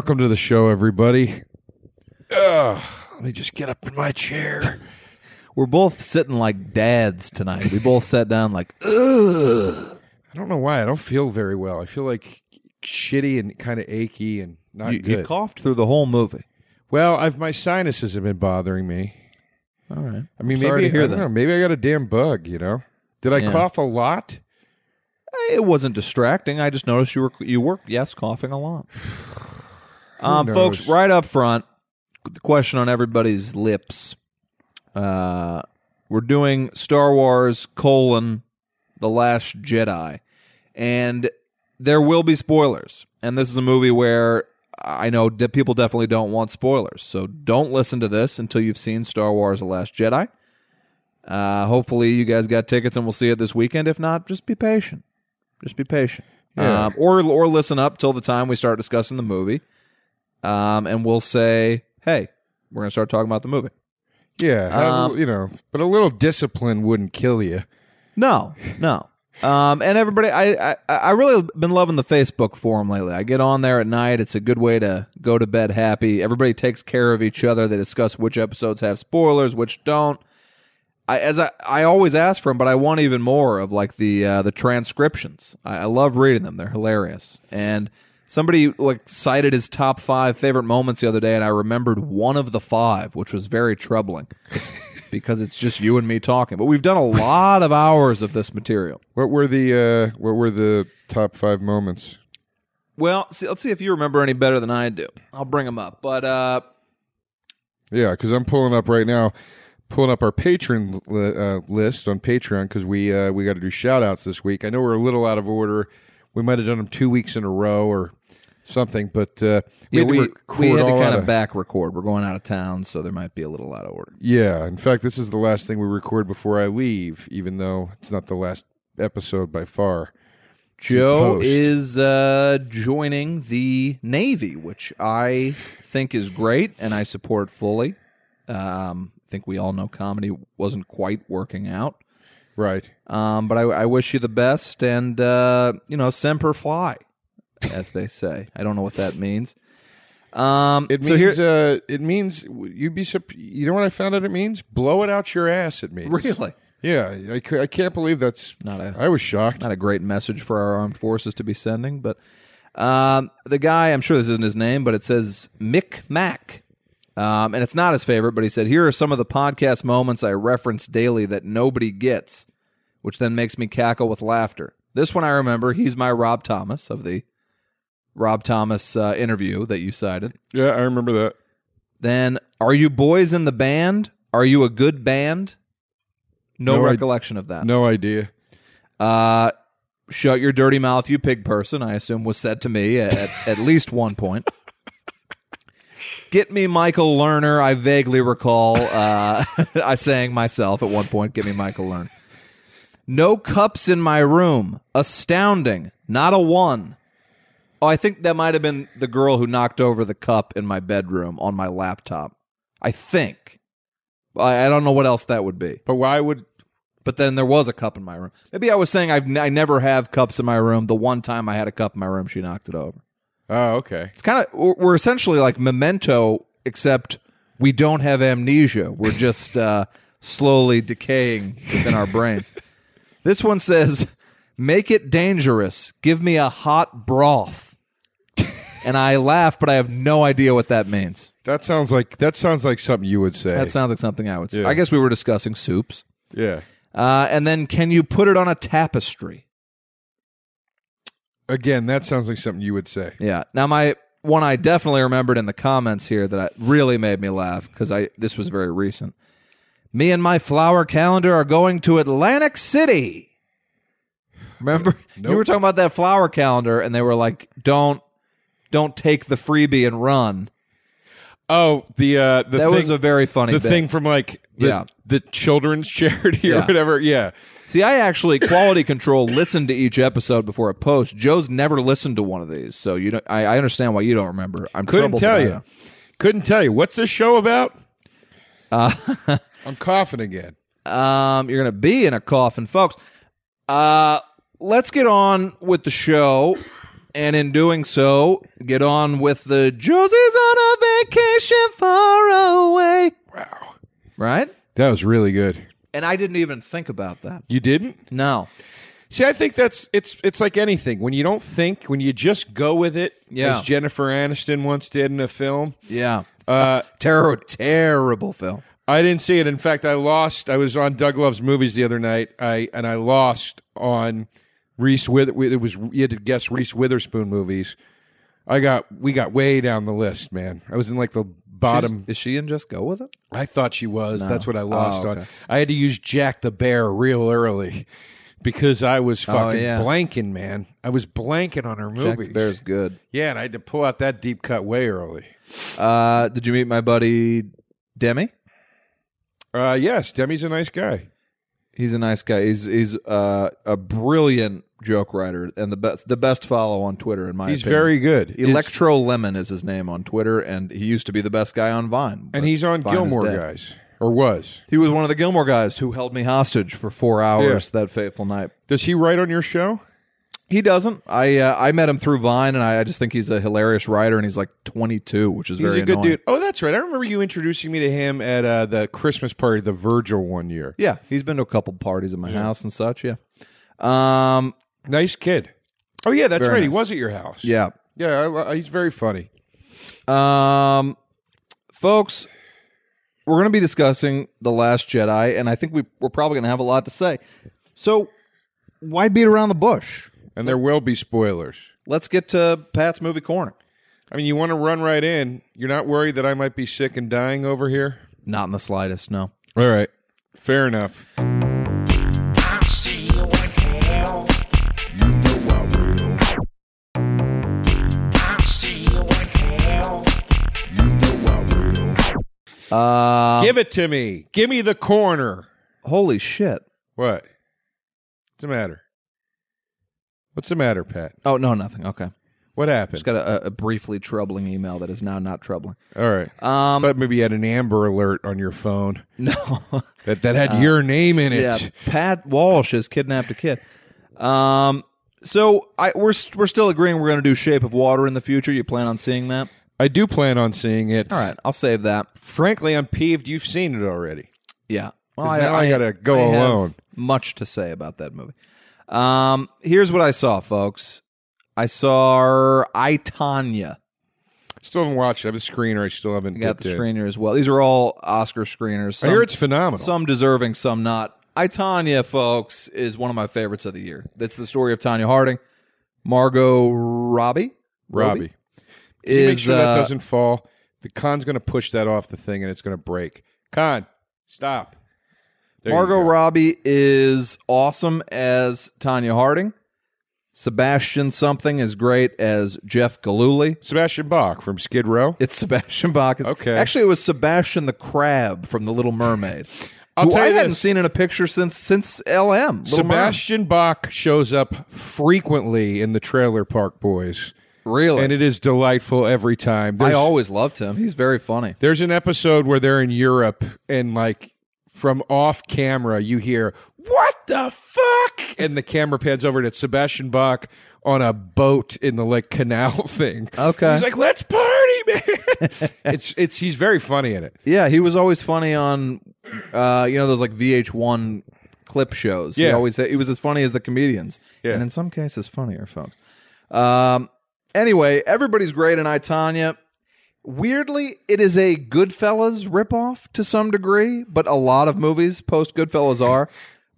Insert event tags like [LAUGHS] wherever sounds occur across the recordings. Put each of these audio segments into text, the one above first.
Welcome to the show, everybody. Ugh, let me just get up in my chair. [LAUGHS] We're both sitting like dads tonight. We both sat down like, ugh. I don't know why. I don't feel very well. I feel like shitty and kind of achy and not You, good. you coughed through the whole movie. well, I've my sinuses have been bothering me. All right. I mean, Sorry maybe to hear I don't that. know, maybe I got a damn bug. You know? Did I Yeah. cough a lot? It wasn't distracting. I just noticed you were you were yes coughing a lot. [SIGHS] [SIGHS] [SIGHS] Um, folks, right up front, the question on everybody's lips. Uh, we're doing Star Wars colon the Last Jedi, and there will be spoilers. And this is a movie where I know that people definitely don't want spoilers, so don't listen to this until you've seen Star Wars: The Last Jedi. Uh, hopefully, you guys got tickets and we'll see it this weekend. If not, just be patient. Just be patient. Yeah. Um, or or listen up till the time we start discussing the movie, um, and we'll say, "Hey, we're gonna start talking about the movie." Yeah, Um, you know, but a little discipline wouldn't kill you. No, no. Um, and everybody, I, I, I really been loving the Facebook forum lately. I get on there at night. It's a good way to go to bed happy. Everybody takes care of each other. They discuss which episodes have spoilers, which don't. I, as I, I always ask for them, but I want even more of like the uh, the transcriptions. I, I love reading them; they're hilarious. And somebody like cited his top five favorite moments the other day, and I remembered one of the five, which was very troubling [LAUGHS] because it's just you and me talking. But we've done a lot of hours of this material. What were the uh, what were the top five moments? Well, see, let's see if you remember any better than I do. I'll bring them up. But uh, Yeah, because I'm pulling up right now, pulling up our patron li- uh, list on Patreon because we uh, we got to do shout outs this week. I know we're a little out of order. We might have done them two weeks in a row or something, but uh, we yeah, had to we had to kind out of back record. We're going out of town, so there might be a little out of order. Yeah, in fact, this is the last thing we record before I leave, even though it's not the last episode by far. Joe post. is uh, joining the Navy, which I think is great and I support fully. Um, I think we all know comedy wasn't quite working out. Right. Um, but I, I wish you the best and, uh, you know, semper fi, as they say. I don't know what that means. Um, It so means here, uh, it means you'd be you know what I found out it means? Blow it out your ass it means. really Yeah, I, I can't believe that's not a I was shocked. not a great message for our armed forces to be sending. But um, the guy, I'm sure this isn't his name, but it says Mick Mack. Um, and it's not his favorite, but he said, Here are some of the podcast moments I reference daily that nobody gets, which then makes me cackle with laughter. This one I remember. He's my Rob Thomas of the Rob Thomas uh, interview that you cited. Yeah, I remember that. Then, are you boys in the band? Are you a good band? No, No, I- recollection of that. No idea. Uh, shut your dirty mouth, you pig person, I assume was said to me at, at least one point. [LAUGHS] Get me Michael Lerner. I vaguely recall uh, [LAUGHS] I saying myself at one point, get me Michael Lerner. No cups in my room. Astounding. Not a one. Oh, I think that might have been the girl who knocked over the cup in my bedroom on my laptop. I think. I, I don't know what else that would be But why would but then there was a cup in my room. Maybe I was saying I've, I never have cups in my room. The one time I had a cup in my room, she knocked it over. Oh, okay. It's kind of we're we're essentially like memento, except we don't have amnesia. We're just uh, slowly decaying within our brains. This one says, "Make it dangerous. Give me a hot broth." And I laugh, but I have no idea what that means. That sounds like that sounds like something you would say. That sounds like something I would say. Yeah. I guess we were discussing soups. yeah. Uh, and then, can you put it on a tapestry? Again, that sounds like something you would say. Yeah. Now my one I definitely remembered in the comments here that I, really made me laugh because I this was very recent. Me and my flower calendar are going to Atlantic City. Remember you were talking about that flower calendar and they were like, "Don't don't take the freebie and run." Oh, the uh the that thing, was a very funny the bit. thing from like the, Yeah. the children's charity or Yeah. whatever. Yeah. See, I actually quality control listened to each episode before it post. Joe's never listened to one of these, so you don't. I, I understand why you don't remember. I'm Couldn't tell you. Couldn't tell you. What's this show about? Uh, [LAUGHS] I'm coughing again. Um, you're gonna be in a coffin, folks. Uh, let's get on with the show. And in doing so, get on with the Josie's on a vacation far away. Wow. Right? That was really good. And I didn't even think about that. You didn't? No. See, I think that's it's it's like anything. When you don't think, when you just go with it, Yeah. as Jennifer Aniston once did in a film. Yeah. Uh, [LAUGHS] Terrible, terrible film. I didn't see it. In fact, I lost. I was on Doug Loves Movies the other night. I and I lost on Reese with it was you had to guess Reese Witherspoon movies. I got we got way down the list, man. I was in like the bottom. Is she in Just Go With It? I thought she was. That's what I lost Oh, on. I had to use Jack the Bear real early because I was fucking Oh, yeah. blanking, man. I was blanking on her movies. Jack the Bear's good. Yeah, and I had to pull out that deep cut way early. Uh, did you meet my buddy Demi? Uh, yes, Demi's a nice guy. He's a nice guy. He's he's uh, a brilliant joke writer and the best the best follow on Twitter in my He's opinion. very good. Electro Lemon is his name on Twitter, and he used to be the best guy on Vine. and he's on Vine Gilmore. Guys, or was. He was one of the Gilmore guys who held me hostage for four hours that fateful night. Does he write on your show? He doesn't. I uh, I met him through Vine, and I, I just think he's a hilarious writer, and he's like 22, which is He's very a good annoying. dude. Oh, that's right. I remember you introducing me to him at uh, the Christmas party, the Virgil one year. Yeah, he's been to a couple parties at my house and such. Yeah. Um. Nice kid. Oh yeah, that's right. He nice. was at your house. Yeah. yeah. I, I, he's very funny. Um, folks, we're going to be discussing The Last Jedi, and I think we, we're probably going to have a lot to say. So, why beat around the bush? And there will be spoilers. Let's get to Pat's movie corner. I mean, you want to run right in. You're not worried that I might be sick and dying over here? Not in the slightest, no. All right. Fair enough. I see you again. You know I will. I see you again. You know I will. Uh, Give it to me. Give me the corner. holy shit. What? What's the matter? What's the matter, Pat? Oh, no, nothing. Okay. What happened? Just got a, a briefly troubling email that is now not troubling. All right. Um, thought maybe you had an Amber Alert on your phone [LAUGHS] no. that, that had your name in it. Yeah, Pat Walsh has kidnapped a kid. Um, so I we're st- we're still agreeing we're going to do Shape of Water in the future. You plan on seeing that? I do plan on seeing it. All right, I'll save that. Frankly, I'm peeved you've seen it already. Yeah. Well, 'Cause now I gotta go have alone. Much to say about that movie. Um, here's what I saw, folks. I saw I Tonya. Still haven't watched. it. I have a screener. I still haven't. I got the screener as well. These are all Oscar screeners. I Some- hear it's phenomenal. Some deserving, some not. I Tonya, folks, is one of my favorites of the year. That's the story of Tonya Harding, Margot Robbie. Robbie, you is make sure that uh, doesn't fall. The con's going to push that off the thing, and it's going to break. Con, stop. There Margot. Robbie is awesome as Tonya Harding. Sebastian something is great as Jeff Gillooly. Sebastian Bach from Skid Row. It's [LAUGHS] Sebastian Bach. Okay. Actually, it was Sebastian the Crab from The Little Mermaid. [LAUGHS] I'll who I hadn't this. seen in a picture since since LM. Little Mermaid. Sebastian Bach shows up frequently in the Trailer Park Boys, Really? and it is delightful every time. I always loved him. He's very funny. there's an episode where they're in Europe, and like from off camera, you hear "What the fuck?" and the camera pans over, and it's Sebastian Bach on a boat in the like canal [LAUGHS] thing. Okay. he's like, "Let's party, man!" [LAUGHS] it's it's he's very funny in it. Yeah, he was always funny on, uh, you know, those like VH1 clip shows. He Yeah. always he was as funny as the comedians, Yeah. and in some cases funnier, folks. Um, anyway, everybody's great in I Tonya. Weirdly, it is a Goodfellas ripoff to some degree, but a lot of movies post Goodfellas are.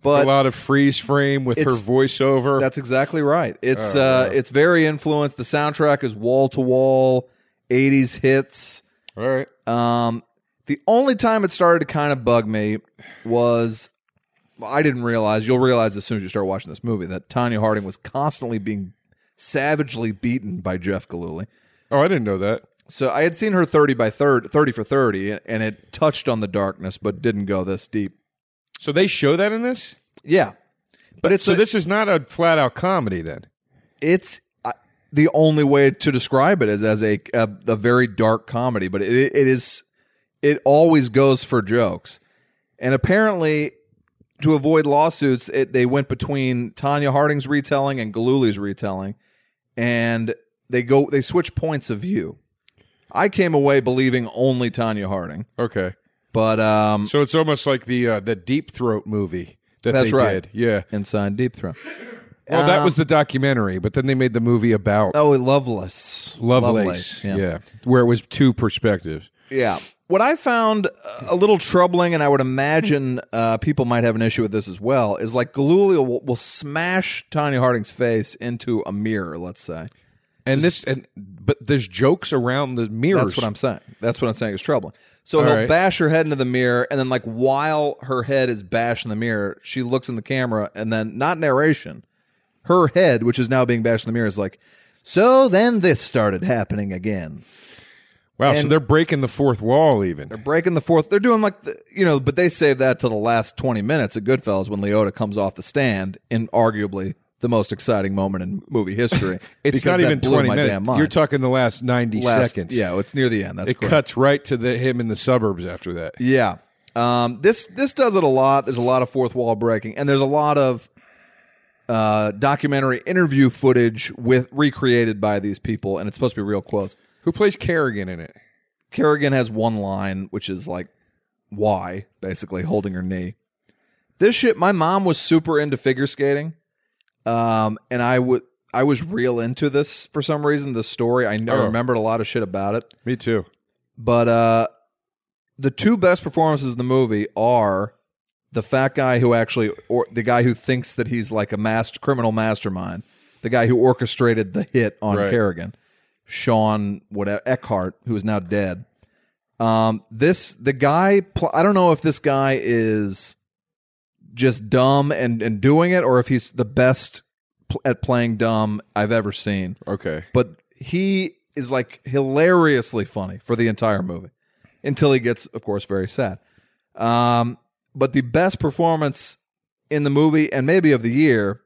But a lot of freeze frame with her It's- voiceover. that's exactly right. It's Oh, uh, it's very influenced. The soundtrack is wall to wall, '80s hits. All right. Um, the only time it started to kind of bug me was I didn't realize. You'll realize as soon as you start watching this movie that Tonya Harding was constantly being savagely beaten by Jeff Gillooly. Oh, I didn't know that. So I had seen her thirty by third, thirty for thirty, and it touched on the darkness, but didn't go this deep. So they show that in this. Yeah, but it's So a- this is not a flat out comedy then. it's uh, the only way to describe it is as a a, a very dark comedy, but it, it is it always goes for jokes, and apparently to avoid lawsuits, it, they went between Tonya Harding's retelling and Gillooly's retelling, and they go they switch points of view. I came away believing only Tonya Harding, Okay. but um, So it's almost like the uh, the Deep Throat movie that That's they right. did. Yeah. inside Deep Throat. Well, that Um, was the documentary, but then they made the movie about Oh, Lovelace. Lovelace. yeah. yeah. Where it was two perspectives. Yeah. What I found a little troubling, and I would imagine uh, people might have an issue with this as well, is like Gillooly will, will smash Tonya Harding's face into a mirror, let's say. And this and but there's jokes around the mirrors. That's what I'm saying. That's what I'm saying is troubling. So All he'll right. bash her head into the mirror, and then like while her head is bashed in the mirror, she looks in the camera, and then not narration, her head, which is now being bashed in the mirror, is like, so then this started happening again. Wow, so they're breaking the fourth wall even. They're breaking the fourth. They're doing like the, you know, but they save that to the last twenty minutes at Goodfellas when Liotta comes off the stand in arguably the most exciting moment in movie history. [LAUGHS] It's not even 20 my minutes. You're talking the last 90 Last- seconds. Yeah, it's near the end. That's It correct. cuts right to the him in the suburbs after that. Yeah. Um, this this does it a lot. There's a lot of fourth wall breaking, and there's a lot of uh, documentary interview footage with recreated by these people, and it's supposed to be real quotes. Who plays Kerrigan in it? Kerrigan has one line, which is like "why," basically holding her knee. This shit, my mom was super into figure skating, um, and I would I was real into this for some reason. The story I, I Oh. remembered a lot of shit about it. Me too. But uh the two best performances in the movie are the fat guy who actually or the guy who thinks that he's like a master criminal mastermind, the guy who orchestrated the hit on Right. Kerrigan, Sean whatever Eckardt, who is now dead. Um this the guy pl- I don't know if this guy is just dumb and and doing it or if he's the best pl- at playing dumb I've ever seen Okay. but he is like hilariously funny for the entire movie until he gets of course very sad um but the best performance in the movie and maybe of the year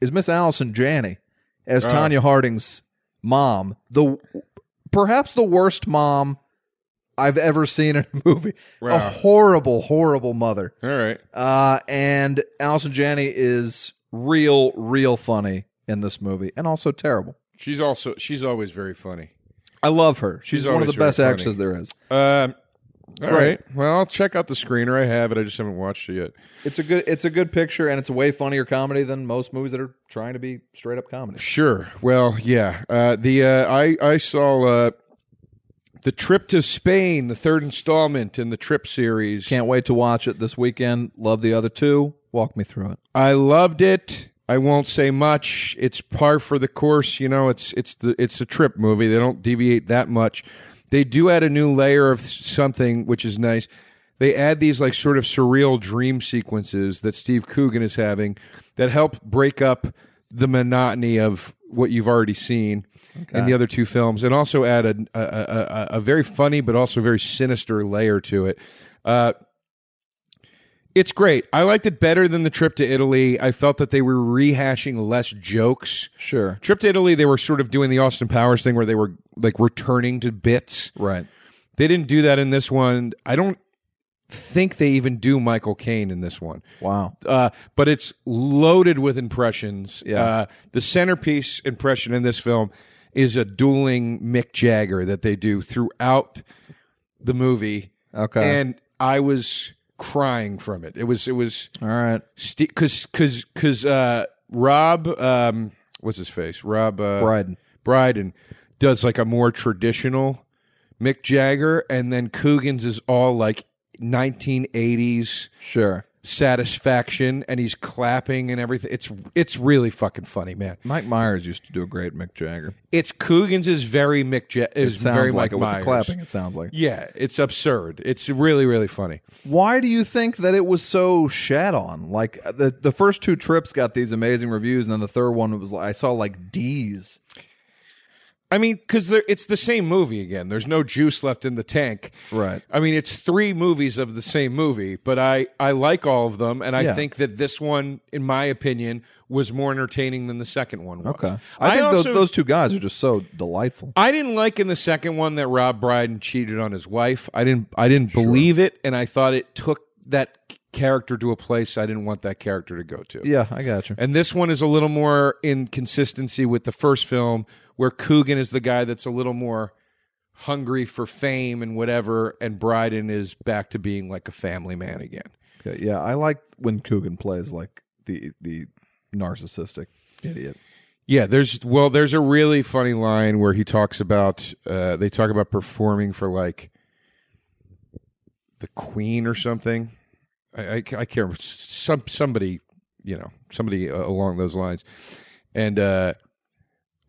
is miss allison janney as Oh. tonya harding's mom the perhaps the worst mom i've ever seen in a [LAUGHS] movie a horrible horrible mother All right. uh, and Allison Janney is real, real funny in this movie, and also terrible. She's also she's always very funny. I love her. She's, She's one of the best very actresses there is. Um all Right. right. Well, I'll check out the screener. I have it. I just haven't watched it yet. It's a good, it's a good picture, and it's a way funnier comedy than most movies that are trying to be straight up comedy. Sure. Well, yeah. Uh, the uh, I I saw uh, the trip to Spain, the third installment in the Trip series. Can't wait to watch it this weekend. Love the other two. Walk me through it. I loved it. I won't say much. It's par for the course. You know, it's it's the it's a trip movie. They don't deviate that much. They do add a new layer of something, which is nice. They add these like sort of surreal dream sequences that Steve Coogan is having that help break up the monotony of what you've already seen in the other two films, and also add a a, a, a a very funny but also very sinister layer to it. Uh, it's great. I liked it better than the trip to Italy. I felt that they were rehashing less jokes. Sure. Trip to Italy, they were sort of doing the Austin Powers thing where they were like returning to bits. Right. They didn't do that in this one. I don't think they even do Michael Caine in this one. Wow. Uh, but it's loaded with impressions. Yeah. Uh, the centerpiece impression in this film is a dueling Mick Jagger that they do throughout the movie. Okay. And I was crying from it. It was it was All right. because because because uh, Rob um, what's his face Rob uh, Brydon. Brydon does like a more traditional Mick Jagger, and then Coogan's is all like 1980s Sure. Satisfaction, and he's clapping and everything. It's it's really fucking funny, man. Mike Myers used to do a great Mick Jagger. It's Coogan's is very Mick Ja- It sounds very like Mike it with Myers. the clapping. It sounds like. Yeah, it's absurd. It's really really funny. Why do you think that it was so shat on? Like the the first two trips got these amazing reviews, and then the third one was like I saw like D's. I mean, because it's the same movie again. There's no juice left in the tank. Right. I mean, it's three movies of the same movie, but I, I like all of them, and I Yeah. think that this one, in my opinion, was more entertaining than the second one was. Okay. I, think also, those, those two guys are just so delightful. I didn't like in the second one that Rob Brydon cheated on his wife. I didn't I didn't believe it, and I thought it took that character to a place I didn't want that character to go to. Yeah, I got you. And this one is a little more in consistency with the first film, where Coogan is the guy that's a little more hungry for fame and whatever, and Brydon is back to being like a family man again. Okay, yeah, I like when Coogan plays like the the narcissistic idiot. Yeah, there's well, there's a really funny line where he talks about uh, they talk about performing for like the Queen or something. I, I, I can't remember some somebody you know somebody along those lines, and uh,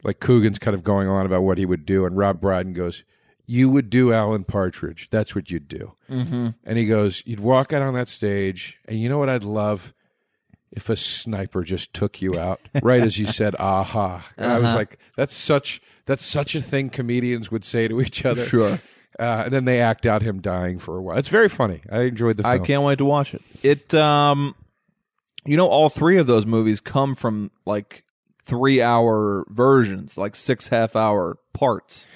like Coogan's kind of going on about what he would do, and Rob Brydon goes, "You would do Alan Partridge. That's what you'd do." Mm-hmm. And he goes, "You'd walk out on that stage, and you know what I'd love." if a sniper just took you out [LAUGHS] right as you said aha and i was like that's such that's such a thing comedians would say to each other Sure. [LAUGHS] uh, and then they act out him dying for a while it's very funny i enjoyed the film I can't wait to watch it. It um you know all three of those movies come from like 3-hour versions, like 6 half-hour parts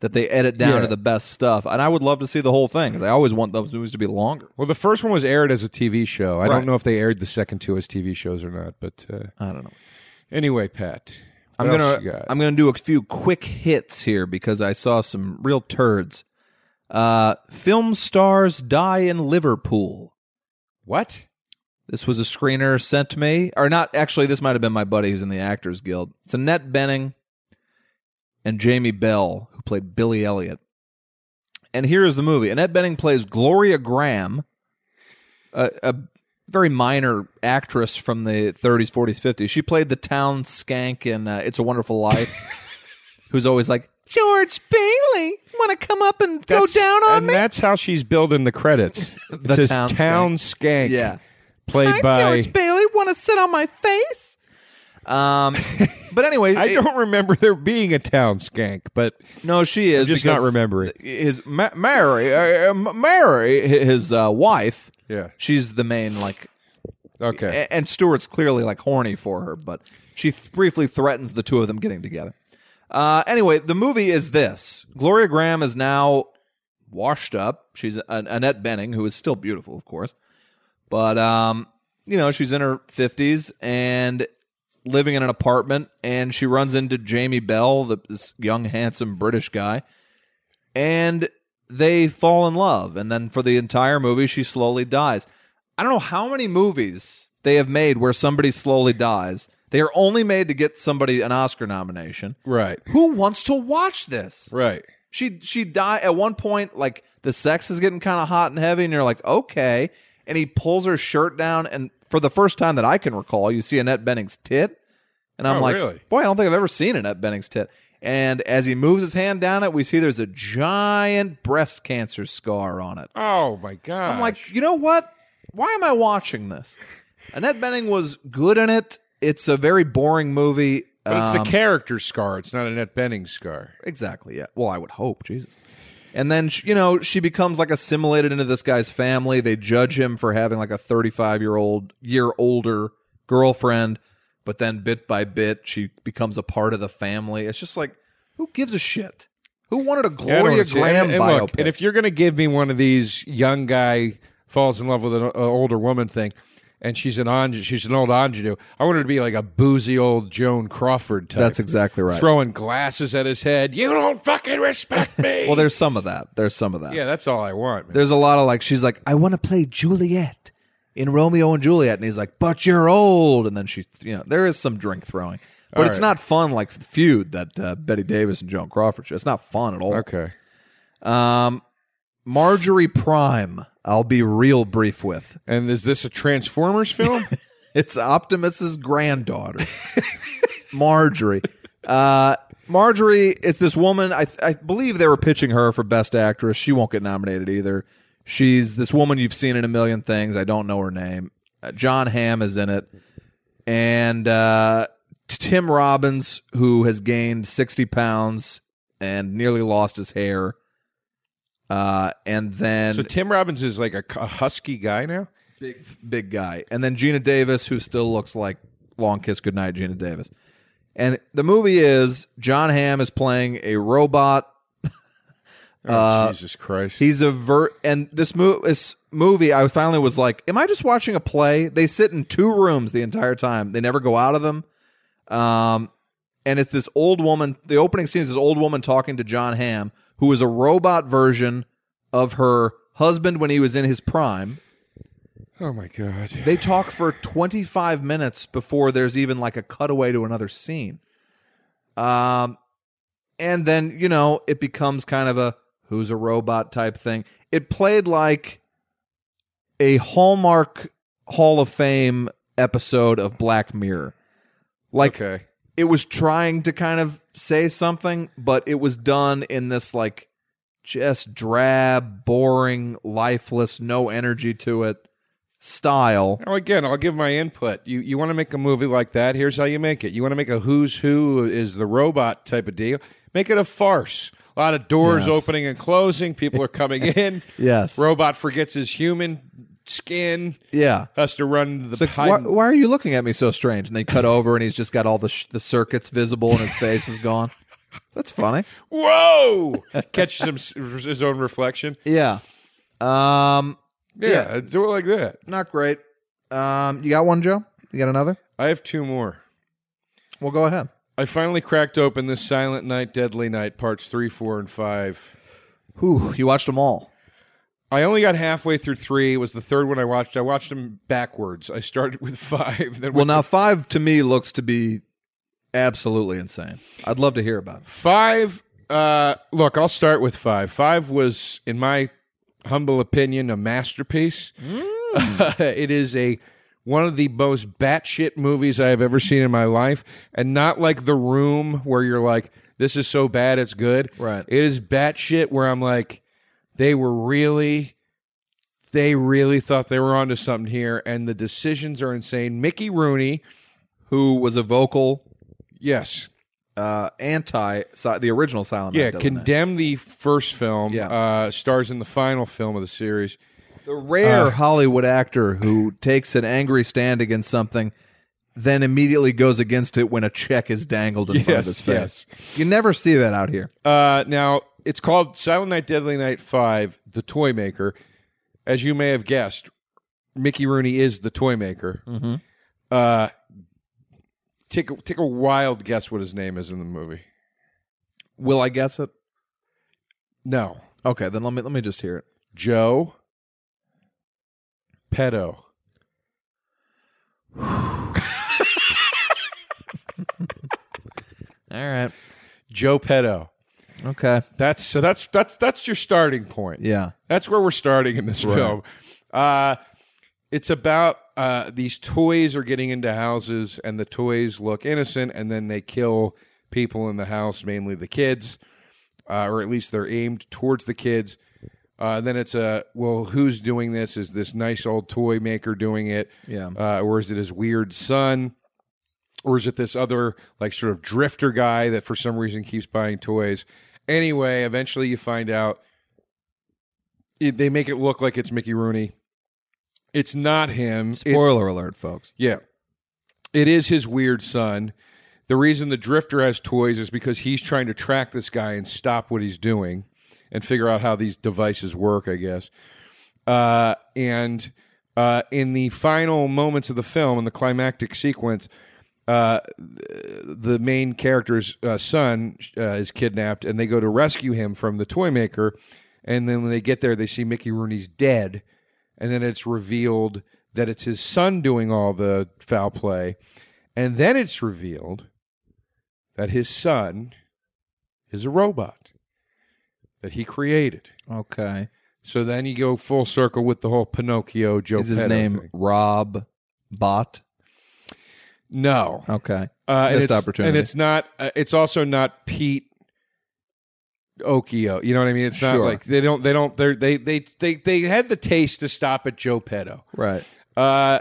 that they edit down Yeah. to the best stuff. And I would love to see the whole thing cuz I always want those movies to be longer. well the first one was aired as a tv show i Right. don't know if they aired the second two as tv shows or not but uh, I don't know. anyway pat I'm gonna else you got? I'm gonna do a few quick hits here because I saw some real turds. Uh, film stars die in Liverpool. what This was a screener sent to me, or not. Actually, this might have been my buddy who's in the Actors Guild. It's Annette Bening and Jamie Bell who played Billy Elliot. And here is the movie. Annette Bening plays Gloria Grahame, a, a very minor actress from the 30s, 40s, 50s. She played the town skank in uh, It's a Wonderful Life, [LAUGHS] who's always like, George Bailey, want to come up and go That's- down on and me? that's how she's building the credits [LAUGHS] it The says town town, skank Yeah. Played Hi, by George Bailey, want to sit on my face? Um, [LAUGHS] but anyway, I it- don't remember there being a town skank, but No, she is. I just not because remembering. His Ma- Mary, uh, uh, Mary, his uh, wife. yeah, She's the main like, okay. a- and Stewart's clearly like horny for her, but she th- briefly threatens the two of them getting together. Uh, anyway, the movie is this: Gloria Grahame is now washed up. She's an Annette Bening, who is still beautiful, of course, but um, you know, she's in her fifties and living in an apartment, and she runs into Jamie Bell, the, this young, handsome British guy, and they fall in love. And then for the entire movie, she slowly dies. I don't know how many movies they have made where somebody slowly dies. They are only made to get somebody an Oscar nomination. right, Who wants to watch this? right. She she died at one point. Like the sex is getting kind of hot and heavy, and you're like, okay. And he pulls her shirt down, and for the first time that I can recall, you see Annette Bening's tit, and I'm Oh, like, really? boy, I don't think I've ever seen Annette Bening's tit. And as he moves his hand down it, we see there's a giant breast cancer scar on it. Oh my god! I'm like, you know what? Why am I watching this? [LAUGHS] Annette Bening was good in it. It's a very boring movie. but it's Um, the character scar. It's not Annette Bening scar. Exactly. Yeah. Well, I would hope. Jesus. And then you know she becomes like assimilated into this guy's family. They judge him for having like a 35 year old year older girlfriend, but then bit by bit she becomes a part of the family. It's just like who gives a shit? Who wanted a Yeah, Gloria wanna. Grahame and, and biopic? look, and if you're going to give me one of these young guy falls in love with an older woman thing, and she's an Anj- she's an old ingenue, I want her to be like a boozy old Joan Crawford type. That's exactly right. Throwing glasses at his head. You don't fucking respect me. [LAUGHS] well, there's some of that. There's some of that. yeah, that's all I want. Man. There's a lot of like she's like, I want to play Juliet in Romeo and Juliet, and he's like, but you're old, and then she, you know, there is some drink throwing, but All it's right. not fun like the feud that uh, Bette Davis and Joan Crawford show. It's not fun at all. Okay. Um, Marjorie Prime, I'll be real brief with. And is this a Transformers film? [LAUGHS] It's Optimus's granddaughter, [LAUGHS] Marjorie. Uh, Marjorie, it's this woman. I, I believe they were pitching her for Best Actress. She won't get nominated either. She's this woman you've seen in a million things. I don't know her name. Uh, Jon Hamm is in it, and uh, Tim Robbins, who has gained sixty pounds and nearly lost his hair. Uh, and then so Tim Robbins is like a, a husky guy now. big big guy, and then Geena Davis, who still looks like Long Kiss Goodnight Geena Davis. And the movie is Jon Hamm is playing a robot [LAUGHS] Oh, Uh, Jesus Christ. He's a ver and this, mo- this movie, I finally was like, "Am I just watching a play?" They sit in two rooms the entire time. They never go out of them. Um, and it's this old woman. The opening scene is this old woman talking to Jon Hamm, who is a robot version of her husband when he was in his prime. oh my God. They talk for 25 minutes before there's even like a cutaway to another scene. Um, and then, you know, it becomes kind of a who's a robot type thing. It played like a Hallmark Hall of Fame episode of Black Mirror. Like Okay. It was trying to kind of say something, but it was done in this like just drab, boring, lifeless, no energy to it style. Now again, I'll give my input. You you want to make a movie like that? Here's how you make it. You want to make a who's who is the robot type of deal. Make it a farce. A lot of doors Yes. opening and closing. People are coming [LAUGHS] in. Yes. Robot forgets his human skin. Yeah. Has to run the It's like, pipe. why, why are you looking at me so strange? And they cut over, and he's just got all the sh- the circuits visible, and his face is gone. That's funny. Whoa! [LAUGHS] Catches him his own reflection. Yeah. Um. Yeah, do it like that. Not great. Um. You got one, Joe? You got another? I have two more. Well, go ahead. I finally cracked open this Silent Night, Deadly Night parts three, four, and five. Whew. You watched them all. I only got halfway through three. It was the third one I watched. I watched them backwards. I started with [LAUGHS] five. Then Well, now five to me looks to be absolutely insane. I'd love to hear about it. five. Uh, look, I'll start with five. Five was, in my humble opinion, a masterpiece. [LAUGHS] it is a one of the most batshit movies I have ever seen in my life, and not like The Room, where you're like, "This is so bad, it's good." Right. It is batshit where I'm like, they were really, they really thought they were onto something here, and the decisions are insane. Mickey Rooney, Who was a vocal yes, uh, anti si- the original Silent yeah, Night? Condemned the first film. Yeah. uh, stars in the final film of the series. The rare Uh, Hollywood actor who takes an angry stand against something, then immediately goes against it when a check is dangled in front of his face. You never see that out here. Uh, now it's called Silent Night, Deadly Night Five: The Toy Maker. As you may have guessed, Mickey Rooney is the toy maker. Mm-hmm. Uh, take a, take a wild guess what his name is in the movie. Will I guess it? No, Okay, then let me let me just hear it. Joe Pedo. [LAUGHS] All right. Joe Pedo. Okay. That's so. That's that's that's your starting point. Yeah. That's where we're starting in this film. Uh, it's about uh, these toys are getting into houses, and the toys look innocent, and then they kill people in the house, mainly the kids, uh, or at least they're aimed towards the kids. Uh, then it's a well, who's doing this? Is this nice old toy maker doing it? Yeah. uh, or is it his weird son, or is it this other like sort of drifter guy that for some reason keeps buying toys? Anyway, eventually you find out it, they make it look like it's Mickey Rooney. It's not him. It- Spoiler alert, folks. yeah, it is his weird son. The reason the drifter has toys is because he's trying to track this guy and stop what he's doing and figure out how these devices work, I guess. Uh, and uh, in the final moments of the film, in the climactic sequence, uh, the main character's uh, son uh, is kidnapped, and they go to rescue him from the toy maker. And then when they get there, they see Mickey Rooney's dead, and then it's revealed that it's his son doing all the foul play, and then it's revealed that his son is a robot that he created. Okay. So then you go full circle with the whole Pinocchio Joe. Is his Petto name thing. Rob Bot? No, Okay. uh, and Missed it's, opportunity. and it's not. Uh, it's also not Pete Okio. You know what I mean? It's not Sure. like they don't. They don't. They're, they they they they had the taste to stop at Joe Petto. Right. Uh,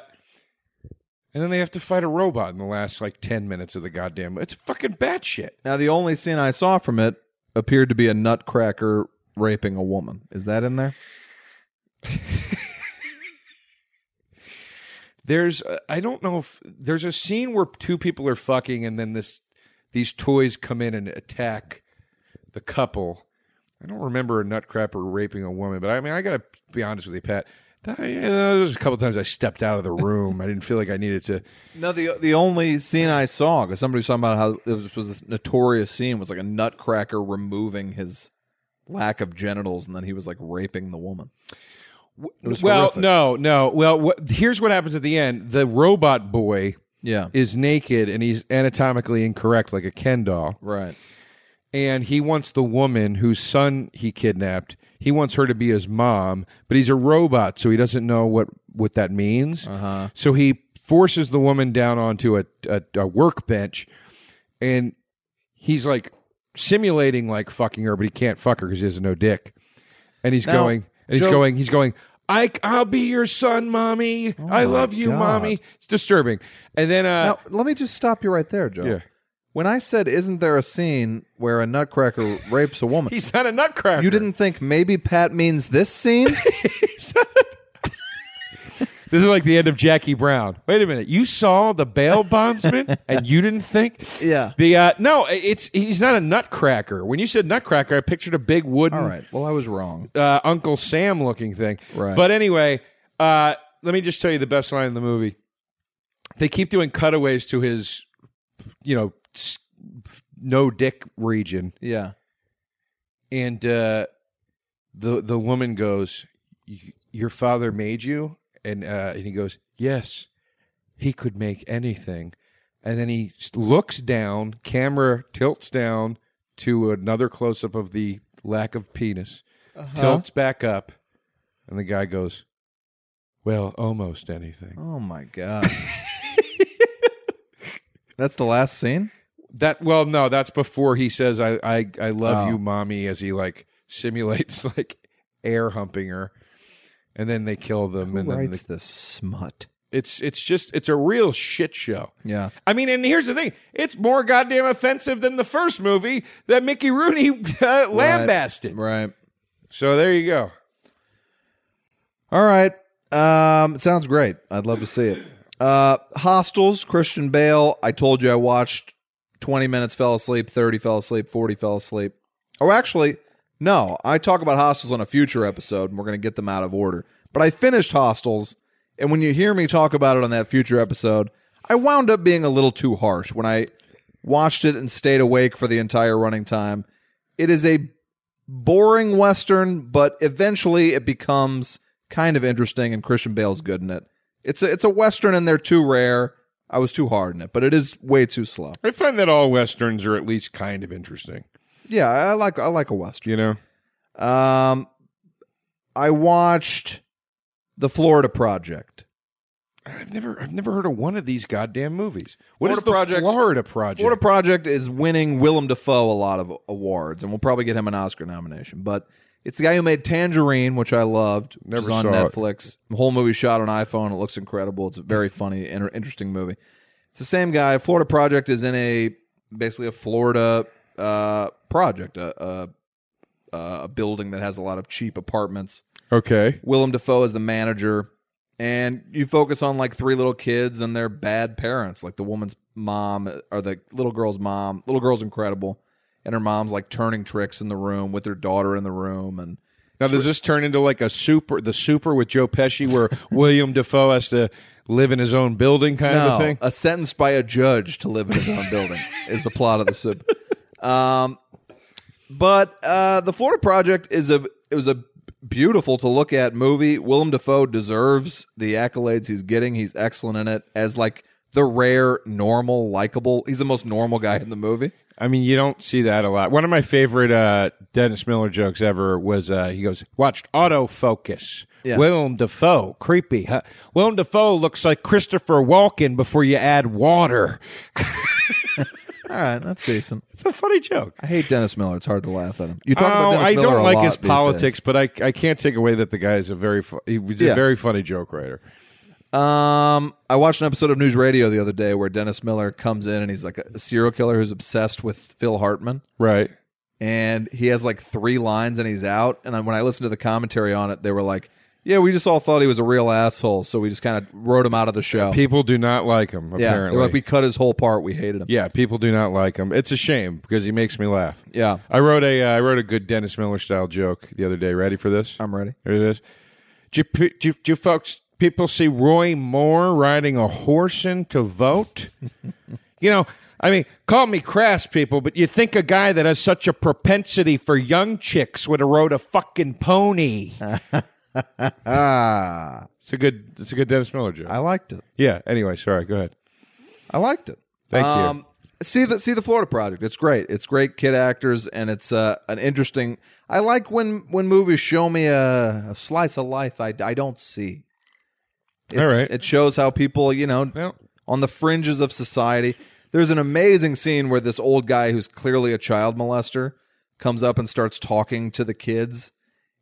and then they have to fight a robot in the last like ten minutes of the goddamn. It's fucking batshit. Now the only scene I saw from it appeared to be a nutcracker raping a woman. Is that in there? [LAUGHS] There's uh, I don't know if there's a scene where two people are fucking and then this these toys come in and attack the couple I don't remember a nutcracker raping a woman, but I mean, I gotta be honest with you, Pat. You know, there was a couple times I stepped out of the room. I didn't feel like I needed to. No, the the only scene I saw because somebody was talking about how it was, was this notorious scene was like a nutcracker removing his lack of genitals and then he was like raping the woman. Well, horrific. no, no. Well, what, here's what happens at the end. The robot boy Yeah, is naked and he's anatomically incorrect, like a Ken doll. right. and he wants the woman whose son he kidnapped. He wants her to be his mom, but he's a robot, so he doesn't know what what that means. Uh-huh. So he forces the woman down onto a, a, a workbench, and he's like simulating like fucking her, but he can't fuck her because he has no dick. And he's Now, going, and he's Joe- going, he's going. I, I'll be your son, mommy. I love you, God. mommy. It's disturbing. And then, uh, Now let me just stop you right there, Joe. yeah, When I said, "Isn't there a scene where a nutcracker rapes a woman?" [LAUGHS] he's not a nutcracker. you didn't think maybe Pat means this scene? [LAUGHS] [LAUGHS] This is like the end of Jackie Brown. Wait a minute, you saw the bail [LAUGHS] bondsman and you didn't think? Yeah. The uh, no, it's he's not a nutcracker. When you said nutcracker, I pictured a big wooden All right. Well, I was wrong. uh, Uncle Sam looking thing. Right. But anyway, uh, let me just tell you the best line in the movie. They keep doing cutaways to his, you know, no dick region, Yeah. and uh, the the woman goes, "Your father made you," and uh, and he goes, "Yes, he could make anything." And then he looks down, camera tilts down to another close up of the lack of penis, tilts back up, and the guy goes, "Well, almost anything." Oh my god. [LAUGHS] That's the last scene. That well, no, that's before he says, "I I I love Oh. you, mommy," as he like simulates [LAUGHS] like air humping her, and then they kill them, Who and then writes the, this smut? it's it's just it's a real shit show. Yeah. I mean, and here's the thing: it's more goddamn offensive than the first movie that Mickey Rooney [LAUGHS] uh, lambasted. Right. So there you go. All right. Um, it sounds great. I'd love to see it. Uh, Hostiles, Christian Bale. I told you I watched 20 minutes, fell asleep, 30 fell asleep, 40 fell asleep. Oh, actually, no. I talk about Hostiles on a future episode, and we're going to get them out of order. But I finished Hostiles, and when you hear me talk about it on that future episode, I wound up being a little too harsh when I watched it and stayed awake for the entire running time. It is a boring western, but eventually it becomes kind of interesting, and Christian Bale's good in it. It's a it's a western, and they're too rare. I was too hard in it, but it is way too slow. I find that all westerns are at least kind of interesting. Yeah, I like I like a western. You know, Um, I watched the Florida Project. I've never I've never heard of one of these goddamn movies. What is Florida the Project- Florida Project? Florida Project is winning Willem Dafoe a lot of awards, and we'll probably get him an Oscar nomination. But it's the guy who made Tangerine, which I loved. Which Never is on saw it. Netflix. The whole movie shot on iPhone. It looks incredible. It's a very funny, inter- interesting movie. It's the same guy. Florida Project is in a basically a Florida uh, project, a, a a building that has a lot of cheap apartments. okay. Willem Dafoe is the manager, and you focus on like three little kids and their bad parents. Like the woman's mom or the little girl's mom. Little girl's incredible, and her mom's like turning tricks in the room with her daughter in the room, and Now, does this turn into like a super, the super with Joe Pesci, where [LAUGHS] Willem Dafoe has to live in his own building, kind of a thing? a sentence by a judge to live in his own building [LAUGHS] is the plot of the soup. Um, but uh, the Florida Project is a it was a beautiful to look at movie. Willem Dafoe deserves the accolades he's getting. He's excellent in it as like the rare normal likable. He's the most normal guy in the movie. I mean, you don't see that a lot. One of my favorite uh, Dennis Miller jokes ever was uh, he goes, "Watched autofocus." Yeah. Willem Dafoe, creepy. Huh? Willem Dafoe looks like Christopher Walken before you add water. [LAUGHS] All right, that's decent. It's a funny joke. I hate Dennis Miller. It's hard to laugh at him. You talk about Oh, Dennis I Miller don't a like lot his these politics, but I I can't take away that the guy is a very fu- he was Yeah. a very funny joke writer. Um, I watched an episode of News Radio the other day where Dennis Miller comes in and he's like a serial killer who's obsessed with Phil Hartman, Right. and he has like three lines and he's out. And then when I listened to the commentary on it, they were like, Yeah, we just all thought he was a real asshole, so we just kind of wrote him out of the show. People do not like him. yeah, Apparently, like we cut his whole part. We hated him. yeah, people do not like him. It's a shame because he makes me laugh. Yeah, I wrote a uh, I wrote a good Dennis Miller style joke the other day. Ready for this? I'm ready. Here it is. Do you, do, you, do you folks people see Roy Moore riding a horse in to vote? [LAUGHS] you know, I mean, call me crass, people, but you think a guy that has such a propensity for young chicks would have rode a fucking pony? [LAUGHS] Ah, [LAUGHS] It's a good. It's a good Dennis Miller joke. I liked it. yeah. Anyway, sorry. Go ahead. I liked it. Thank you. Um, See the see the Florida Project. It's great. It's great kid actors, and it's uh, an interesting. I like when when movies show me a, a slice of life I, I don't see. It's, All right. It shows how people, you know, Well- on the fringes of society. There's an amazing scene where this old guy who's clearly a child molester comes up and starts talking to the kids,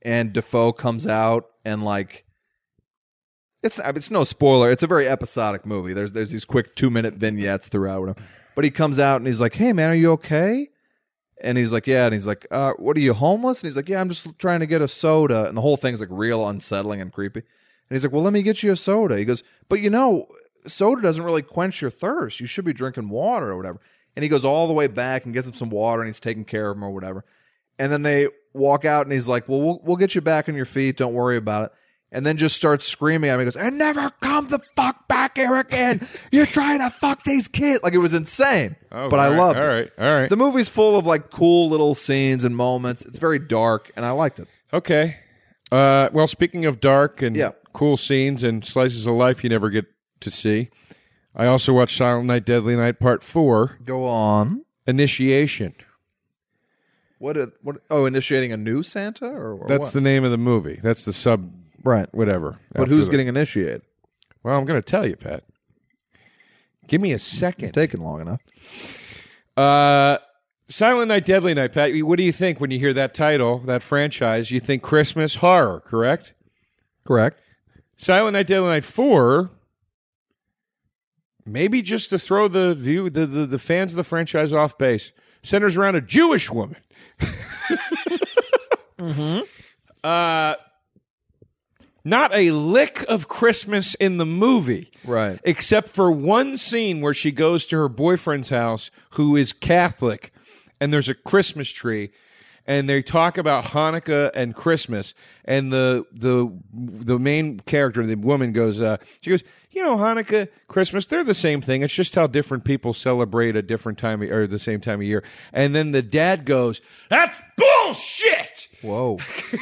and Dafoe comes out and like it's it's no spoiler. It's a very episodic movie. There's there's these quick two minute vignettes throughout. Whatever. But he comes out and he's like, "Hey man, are you okay?" And he's like, "Yeah." And he's like, uh, "What are you homeless?" And he's like, "Yeah, I'm just trying to get a soda." And the whole thing's like real unsettling and creepy. And he's like, "Well, let me get you a soda." He goes, "But you know, soda doesn't really quench your thirst. You should be drinking water or whatever." And he goes all the way back and gets him some water, and he's taking care of him or whatever. And then they walk out, and he's like, "Well, we'll we'll get you back on your feet. Don't worry about it." And then just starts screaming at me. He goes, "And never come the fuck back here again. You're trying to fuck these kids." Like it was insane, Oh, but I right, loved All it. right. All right. The movie's full of like cool little scenes and moments. It's very dark, and I liked it. Okay. Uh, well, speaking of dark and Yeah. cool scenes and slices of life you never get to see, I also watched Silent Night, Deadly Night Part 4, Go on. Initiation. What? A, what? Oh, initiating a new Santa, or, or That's what? the name of the movie. That's the sub, right. whatever. But after who's the- getting initiated? Well, I'm going to tell you, Pat. Give me a second. Taking long enough. Uh, Silent Night, Deadly Night, Pat. What do you think when you hear that title, that franchise? You think Christmas horror, correct? Correct. Silent Night, Deadly Night 4, maybe just to throw the view the, the, the fans of the franchise off base, centers around a Jewish woman. [LAUGHS] Uh, not a lick of Christmas in the movie. Right. Except for one scene where she goes to her boyfriend's house, who is Catholic, and there's a Christmas tree, and they talk about Hanukkah and Christmas, and the the the main character, the woman, goes, uh, she goes, you know, Hanukkah, Christmas, they're the same thing. It's just how different people celebrate a different time of, or the same time of year. And then the dad goes, "That's bullshit." Whoa.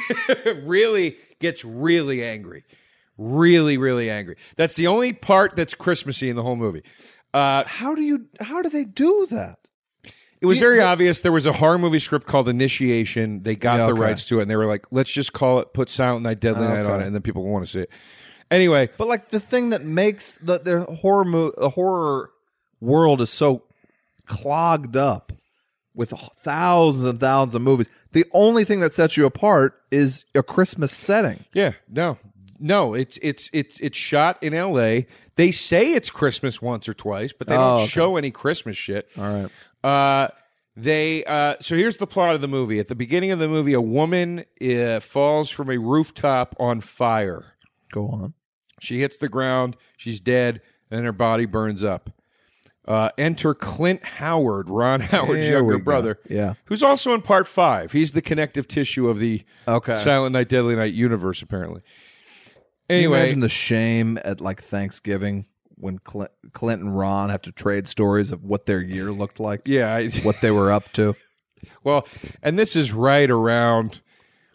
[LAUGHS] really gets really angry. Really, really angry. That's the only part that's Christmassy in the whole movie. Uh, how do you? How do they do that? It was very obvious there was a horror movie script called Initiation. They got Yeah, the okay. rights to it, and they were like, let's just call it, put Silent Night, Deadly ah, Night on Okay. it, and then people will want to see it. Anyway, But like the thing that makes the their horror mo- the horror world is so clogged up with thousands and thousands of movies. The only thing that sets you apart is a Christmas setting. yeah, no, no, it's it's it's it's shot in L.A. They say it's Christmas once or twice, but they Oh, don't okay. show any Christmas shit. All right. Uh, they uh, so here's the plot of the movie. At the beginning of the movie, a woman uh, falls from a rooftop on fire. Go on. She hits the ground. She's dead, and her body burns up. Uh, enter Clint Howard, Ron [LAUGHS] Howard's There we younger go. brother, Yeah. who's also in part five. He's the connective tissue of the Okay. Silent Night, Deadly Night universe, apparently. Can you Anyway, imagine the shame at like Thanksgiving when Clint, Clint and Ron have to trade stories of what their year looked like, yeah, I, [LAUGHS] what they were up to. well, and this is right around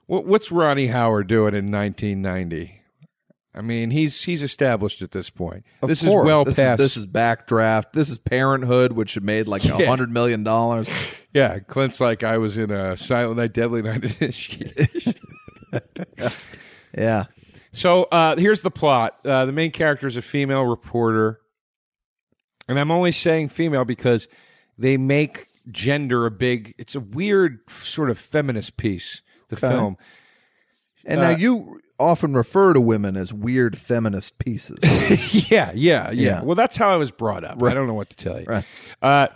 what, what's Ronnie Howard doing in 1990? I mean, he's he's established at this point. Of this course. is well this past. Is, this is backdraft. This is Parenthood, which had made like a Yeah. hundred million dollars. [LAUGHS] yeah, Clint's like I was in a Silent Night, Deadly Night [LAUGHS] initiation. Yeah. So uh, here's the plot. Uh, the main character is a female reporter, and I'm only saying female because they make gender a big. It's a weird sort of feminist piece. The film. And Uh, now you often refer to women as weird feminist pieces. [LAUGHS] yeah, yeah, yeah, Yeah. Well, that's how I was brought up. Right. I don't know what to tell you. Right. Uh,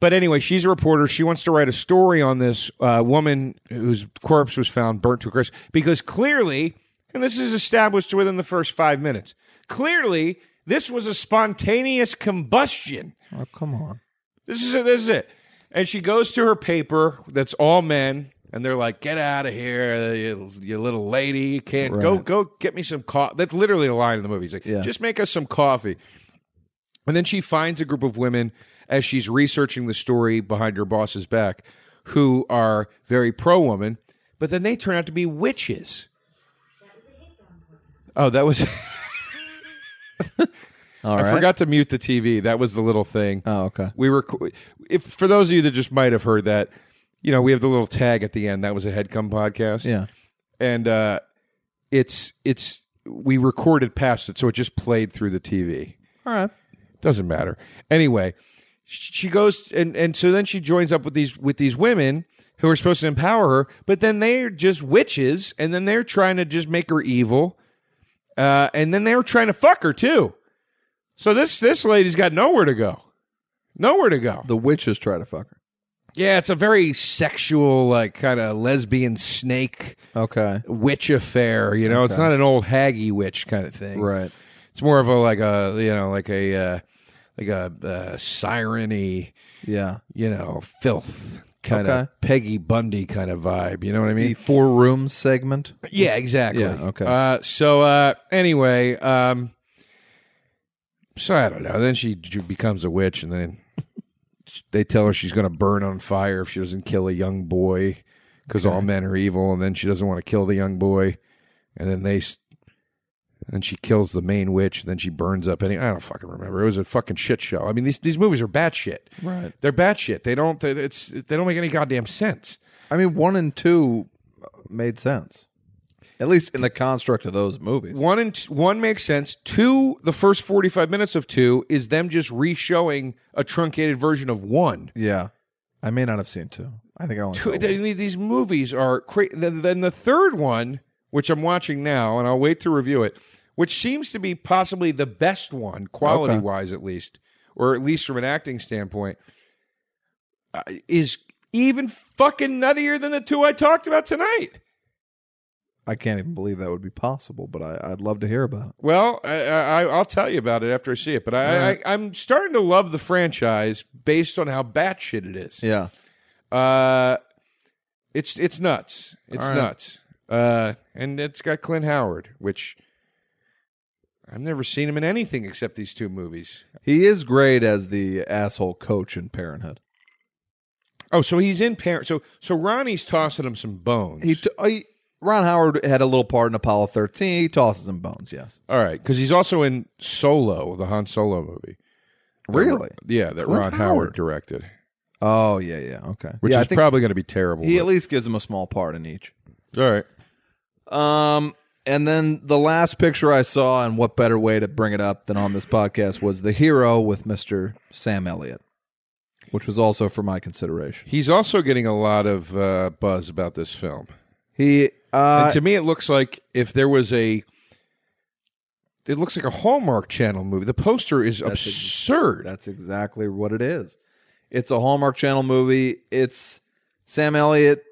but anyway, she's a reporter. She wants to write a story on this uh, woman whose corpse was found burnt to a crisp because clearly, And this is established within the first five minutes. Clearly, this was a spontaneous combustion. Oh, come on. This is it. This is it. And she goes to her paper that's all men, and they're like, "Get out of here, you, you little lady! You can't go. Go get me some coffee." That's literally a line in the movie. He's like, Yeah. "Just make us some coffee." And then she finds a group of women as she's researching the story behind her boss's back, who are very pro woman, but then they turn out to be witches. Oh, that was. [LAUGHS] All I forgot to mute the TV. That was the little thing. Oh, okay. We were, if for those of you that just might have heard that, you know, we have the little tag at the end. That was a Headgum podcast. Yeah. and uh, it's it's we recorded past it, so it just played through the TV. All right. Doesn't matter. Anyway, she goes and and so then she joins up with these with these women who are supposed to empower her, but then they're just witches, and then they're trying to just make her evil, uh, and then they were trying to fuck her too. So this this lady's got nowhere to go, nowhere to go. The witches try to fuck her. Yeah, it's a very sexual, like kind of lesbian snake Okay. witch affair. You know, it's not an old haggy witch kind of thing. Right. It's more of a like a you know like a uh, like a uh, siren-y, Yeah. you know, filth kind Okay. of Peggy Bundy kind of vibe. You know what I The mean? four rooms segment. Yeah, exactly. Yeah, okay. Uh, so uh, anyway, um, so I don't know. Then she j- becomes a witch, and then [LAUGHS] they tell her she's going to burn on fire if she doesn't kill a young boy because all men are evil, and then she doesn't want to kill the young boy, and then they. s- And she kills the main witch, and then she burns up any. I don't fucking remember. It was a fucking shit show. I mean, these these movies are batshit. Right. They're batshit. They don't. they- It's they don't make any goddamn sense. I mean, one and two made sense. At least in the construct of those movies. One and t- one makes sense. Two, the first forty five minutes of two is them just re-showing a truncated version of one. Yeah. I may not have seen two. I think I only saw Two- they- These movies are crazy. Then then the third one, which I'm watching now, and I'll wait to review it, which seems to be possibly the best one, quality wise at least, or at least from an acting standpoint, uh, is even fucking nuttier than the two I talked about tonight. I can't even believe that would be possible, but I, I'd love to hear about it. Well, I, I, I'll tell you about it after I see it. But I, I, I'm starting to love the franchise based on how batshit it is. Yeah. Uh, it's it's nuts. It's right. nuts. Uh, and it's got Clint Howard, which I've never seen him in anything except these two movies. He is great as the asshole coach in Parenthood. Oh, so he's in parent. So so Ronnie's tossing him some bones. He, t- he Ron Howard had a little part in Apollo 13. He tosses him bones, yes. All right, because he's also in Solo, the Han Solo movie. Really? Yeah, that Clint Ron Howard. Howard. directed, Oh, yeah, yeah. Okay. which yeah, is probably going to be terrible. he but- at least gives him a small part in each. all right. Um, and then the last picture I saw, and what better way to bring it up than on this podcast, was the hero with Mister Sam Elliott, which was also for my consideration. He's also getting a lot of uh, buzz about this film. He, uh, and to me, it looks like if there was a, it looks like a Hallmark Channel movie. The poster is That's ex- absurd. that's exactly what it is. It's a Hallmark Channel movie. It's Sam Elliott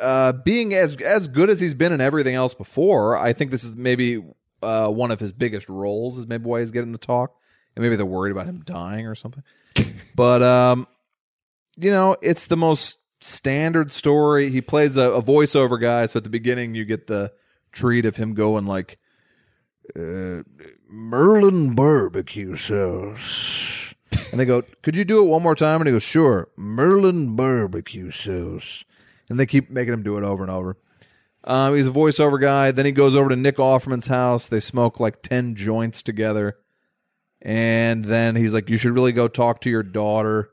uh, being as as good as he's been in everything else before. I think this is maybe uh, one of his biggest roles. Is maybe why he's getting the talk, and maybe they're worried about him dying or something. [LAUGHS] but um, you know, it's the most standard story. He plays a, a voiceover guy, so at the beginning you get the treat of him going like. Uh, Merlin barbecue sauce. And they go, Could you do it one more time? And he goes, Sure. Merlin barbecue sauce. And they keep making him do it over and over. Um, he's a voiceover guy. Then he goes over to Nick Offerman's house. They smoke like 10 joints together. And then he's like, You should really go talk to your daughter.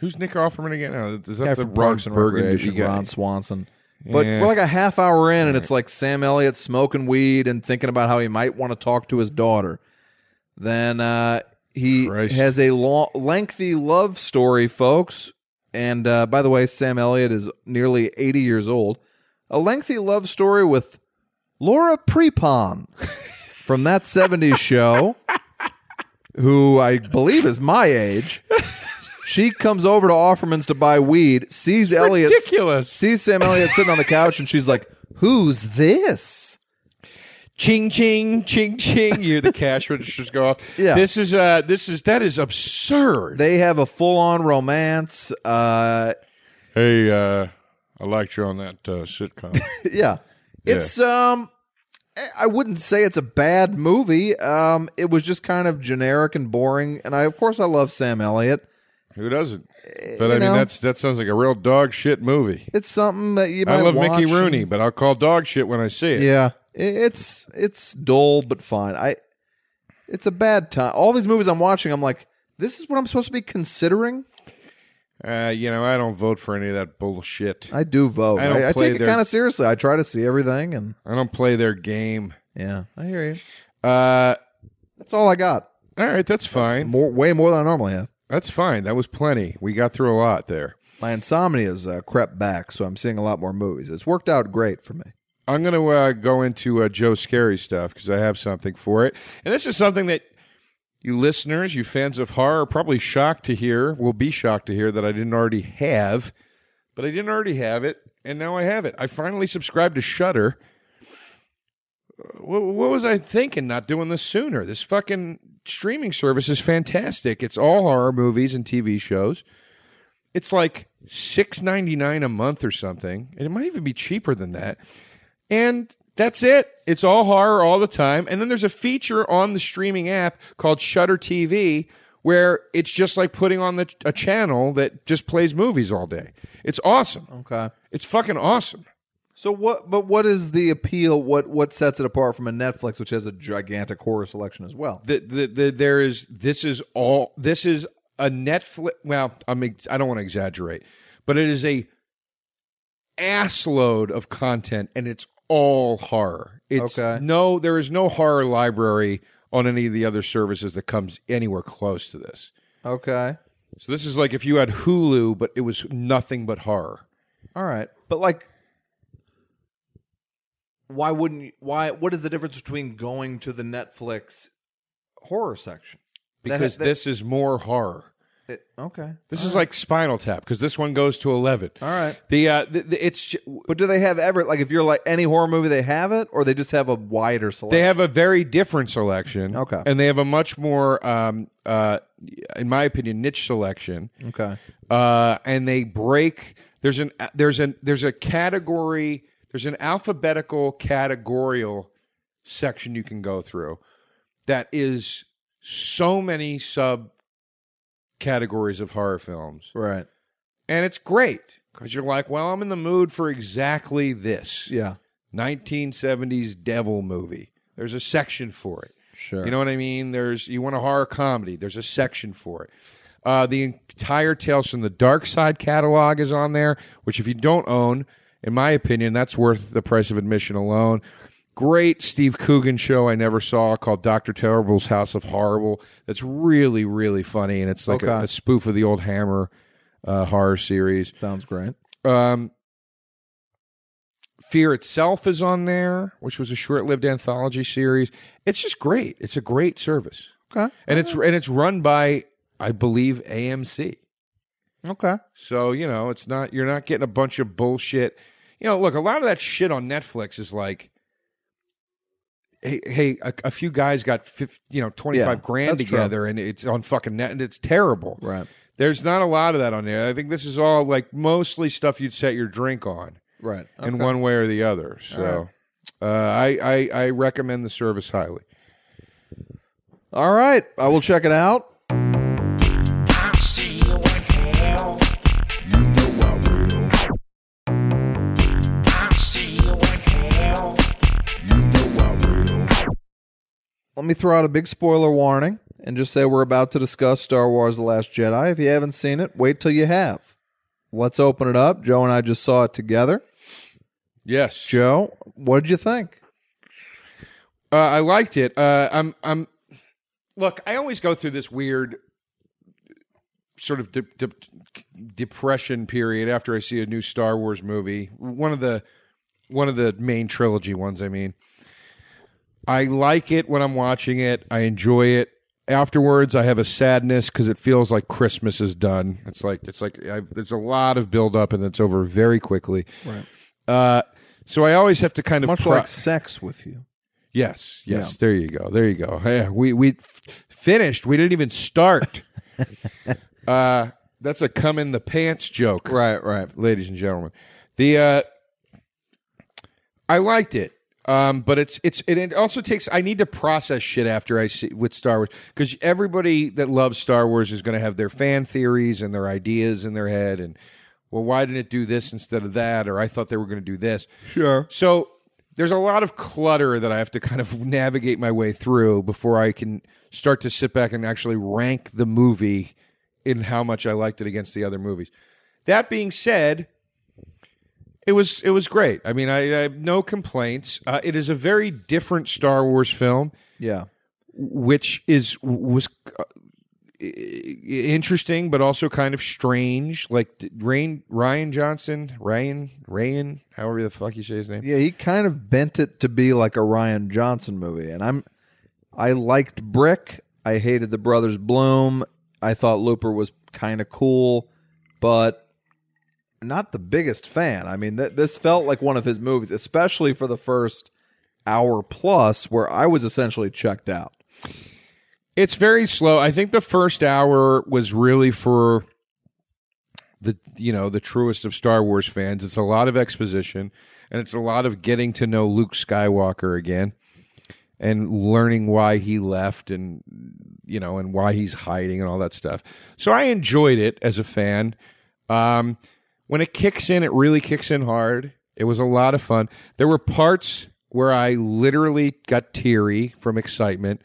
Who's Nick Offerman again? Oh, is that Guy the from Parks and Recreation, guy? Ron Swanson. But Yeah. we're like a half hour in, and it's like Sam Elliott smoking weed and thinking about how he might want to talk to his daughter. Then uh, he Christ. has a long, lengthy love story, folks. And uh, by the way, Sam Elliott is nearly 80 years old. A lengthy love story with Laura Prepon [LAUGHS] from that 70s show, who I believe is my age. She comes over to Offerman's to buy weed, sees Elliott Ridiculous. sees Sam Elliott sitting on the couch, and she's like, "Who's this?" Ching ching ching ching. You hear the cash [LAUGHS] registers go off. Yeah. This is uh this is that is absurd. They have a full on romance. Uh, hey, uh I liked you on that uh, sitcom. [LAUGHS] yeah. It's um I wouldn't say it's a bad movie. Um it was just kind of generic and boring and I of course I love Sam Elliott. Who doesn't? But I mean, know. that's that sounds like a real dog shit movie. It's something that you might I love watch Mickey and- Rooney, but I'll call dog shit when I see it. Yeah. It's it's dull but fine. I it's a bad time. All these movies I'm watching I'm like this is what I'm supposed to be considering. Uh, you know, I don't vote for any of that bullshit. I do vote. I don't I, I play take it kind of seriously. I try to see everything and I don't play their game. yeah, I hear you. Uh, That's all I got. all right, that's fine. More way more than I normally have. That's fine. That was plenty. We got through a lot there. My insomnia has uh, crept back, so I'm seeing a lot more movies. It's worked out great for me. I'm going to uh, go into uh, Joe Scary stuff because I have something for it. And this is something that you listeners, you fans of horror, are probably shocked to hear, will be shocked to hear that I didn't already have. But I didn't already have it, and now I have it. I finally subscribed to Shudder. What, what was I thinking not doing this sooner? This fucking streaming service is fantastic. It's all horror movies and TV shows. It's like six ninety nine a month or something. And it might even be cheaper than that. And that's it. It's all horror all the time. And then there's a feature on the streaming app called Shudder TV where it's just like putting on the, a channel that just plays movies all day. It's awesome. Okay. It's fucking awesome. So what? But what is the appeal? What what sets it apart from a Netflix, which has a gigantic horror selection as well? The, the, the, there is this is all this is a Netflix. Well, I mean, I don't want to exaggerate, but it is a assload of content, and it's all horror. It's Okay. no, there is no horror library on any of the other services that comes anywhere close to this. Okay. So this is like if you had Hulu, but it was nothing but horror. All right. But like, why wouldn't you? Why? What is the difference between going to the Netflix horror section? That- Because that- this is more horror. It- okay. This is like Spinal Tap because this one goes to eleven. All right. The uh, the, the, it's But do they have ever like if you're like any horror movie they have it or they just have a wider selection? They have a very different selection. Okay. And they have a much more, um, uh, in my opinion, niche selection. okay. Uh, and they break. There's an there's an there's a category. There's an alphabetical categorial section you can go through that is so many sub categories of horror films, Right. and it's great because you're like, well, I'm in the mood for exactly this. Yeah. 1970s devil movie. There's a section for it. Sure. You know what I mean? There's you want a horror comedy. There's a section for it. Uh, the entire Tales from the Dark Side catalog is on there, which if you don't own, in my opinion, that's worth the price of admission alone. Great Steve Coogan show I never saw called Doctor Terrible's House of Horrible. That's really really funny, and it's like a, a spoof of the old Hammer uh, horror series. Sounds great. Um, Fear itself is on there, which was a short-lived anthology series. It's just great. It's a great service, Okay. and it's and it's run by, I believe, AMC. Okay. So you know, it's not you're not getting a bunch of bullshit. You know, look, a lot of that shit on Netflix is like, hey, hey, a, a few guys got 50, you know twenty five Yeah, grand that's true. together, and it's on fucking net, and it's terrible. Right. There's not a lot of that on there. I think this is all like mostly stuff you'd set your drink on Right. in one way or the other. So uh, I, I I recommend the service highly. All right. I will check it out. Let me throw out a big spoiler warning and just say we're about to discuss Star Wars The Last Jedi. If you haven't seen it, wait till you have. Let's open it up. Joe and I just saw it together. Yes, Joe, what did you think? uh, I liked it. Uh, I'm I'm look. I always go through this weird sort of de- de- depression period after I see a new Star Wars movie. One of the one of the main trilogy ones. I mean, I like it when I'm watching it. I enjoy it. Afterwards, I have a sadness because it feels like Christmas is done. It's like it's like I've, there's a lot of build up and it's over very quickly. Right. Uh, so I always have to kind of Much pro- like sex with you. Yes, yes. There you go. There you go. Yeah, we we f- finished. We didn't even start. [LAUGHS] uh, that's a come in the pants joke, Right, right. ladies and gentlemen. The uh, I liked it, um, but it's it's it, it also takes. I need to process shit after I see with Star Wars because everybody that loves Star Wars is going to have their fan theories and their ideas in their head, and well, why didn't it do this instead of that? Or I thought they were going to do this. Sure. So there's a lot of clutter that I have to kind of navigate my way through before I can start to sit back and actually rank the movie in how much I liked it against the other movies. That being said, it was it was great. I mean, I, I have no complaints. Uh, it is a very different Star Wars film, Yeah. which is was uh, interesting, but also kind of strange. Like Rain Rian Johnson, Ryan Ryan, however the fuck you say his name. Yeah, he kind of bent it to be like a Rian Johnson movie, and I'm I liked Brick. I hated the Brothers Bloom. I thought Looper was kind of cool, but not the biggest fan. I mean, th- this felt like one of his movies, especially for the first hour plus, where I was essentially checked out. It's very slow. I think the first hour was really for the you know the truest of Star Wars fans. It's a lot of exposition and it's a lot of getting to know Luke Skywalker again and learning why he left and you know and why he's hiding and all that stuff. So I enjoyed it as a fan. Um, when it kicks in, it really kicks in hard. It was a lot of fun. There were parts where I literally got teary from excitement.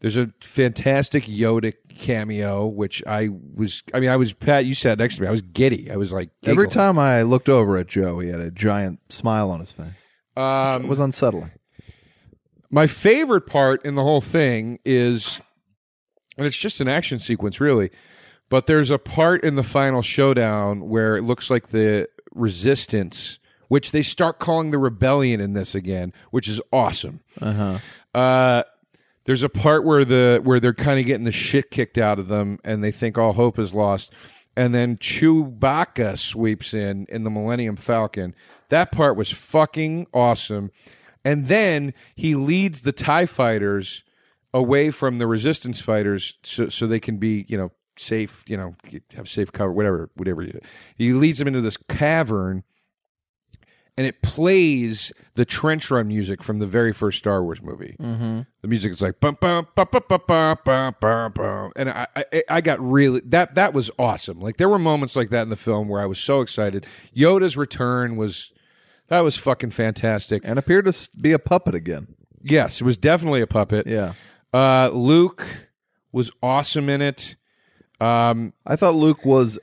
There's a fantastic Yoda cameo, which I was. I mean, I was Pat. You sat next to me. I was giddy. I was like Every time I looked over at Joe, he had a giant smile on his face. Um, It was unsettling. My favorite part in the whole thing is, and it's just an action sequence, really, but there's a part in the final showdown where it looks like the resistance, which they start calling the rebellion in this again, which is awesome. Uh-huh. there's a part where the where they're kind of getting the shit kicked out of them, and they think all hope is lost, and then Chewbacca sweeps in in the Millennium Falcon. That part was fucking awesome. And then he leads the TIE fighters away from the resistance fighters so, so they can be, you know, safe, you know, have safe cover, whatever, whatever. you do. He leads them into this cavern and it plays the trench run music from the very first Star Wars movie. Mm-hmm. The music is like bum bum bum bum bum bum bum bum bum, and I, I I got really that that was awesome. Like there were moments like that in the film where I was so excited. Yoda's return was that was fucking fantastic. And appeared to be a puppet again. Yes, it was definitely a puppet. Yeah. Uh, Luke was awesome in it. Um, I thought Luke was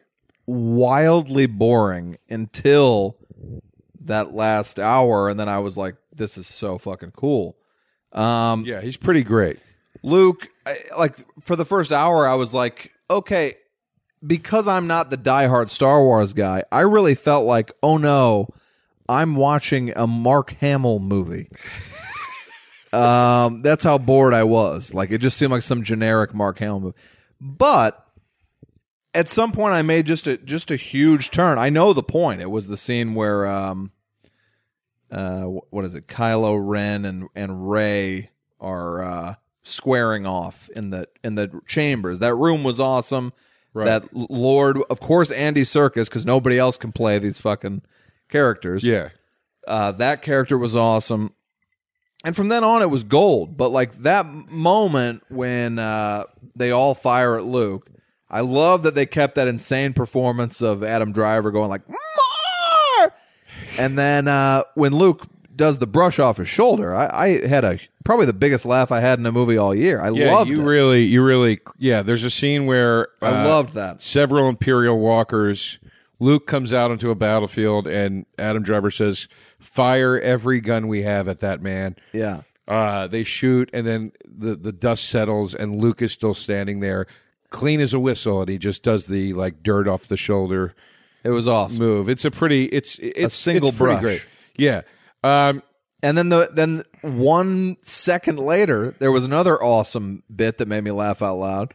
wildly boring until that last hour, and then I was like, "This is so fucking cool." Um, yeah, he's pretty great. Luke, I, like for the first hour, I was like, "Okay," because I'm not the diehard Star Wars guy. I really felt like, "Oh no, I'm watching a Mark Hamill movie." [LAUGHS] um, that's how bored I was. Like it just seemed like some generic Mark Hamill movie, but at some point I made just a just a huge turn. I know the point. It was the scene where um uh what is it? Kylo Ren and and Rey are uh squaring off in the in the chambers. That room was awesome. That Lord, of course, Andy Serkis, because nobody else can play these fucking characters. Yeah, Uh, that character was awesome. And from then on, it was gold. But like that moment when uh, they all fire at Luke, I love that they kept that insane performance of Adam Driver going like more. And then uh, when Luke does the brush off his shoulder, I, I had a probably the biggest laugh I had in a movie all year. I yeah. loved you it. really, you really, yeah. There's a scene where I uh, loved that. several Imperial walkers. Luke comes out onto a battlefield, and Adam Driver says, "Fire every gun we have at that man." Yeah. Uh, they shoot, and then the the dust settles, and Luke is still standing there, clean as a whistle, and he just does the like dirt off the shoulder It was awesome. move. It's a pretty, it's it's single it's brush. great. Yeah. Um, And then the then one second later, there was another awesome bit that made me laugh out loud,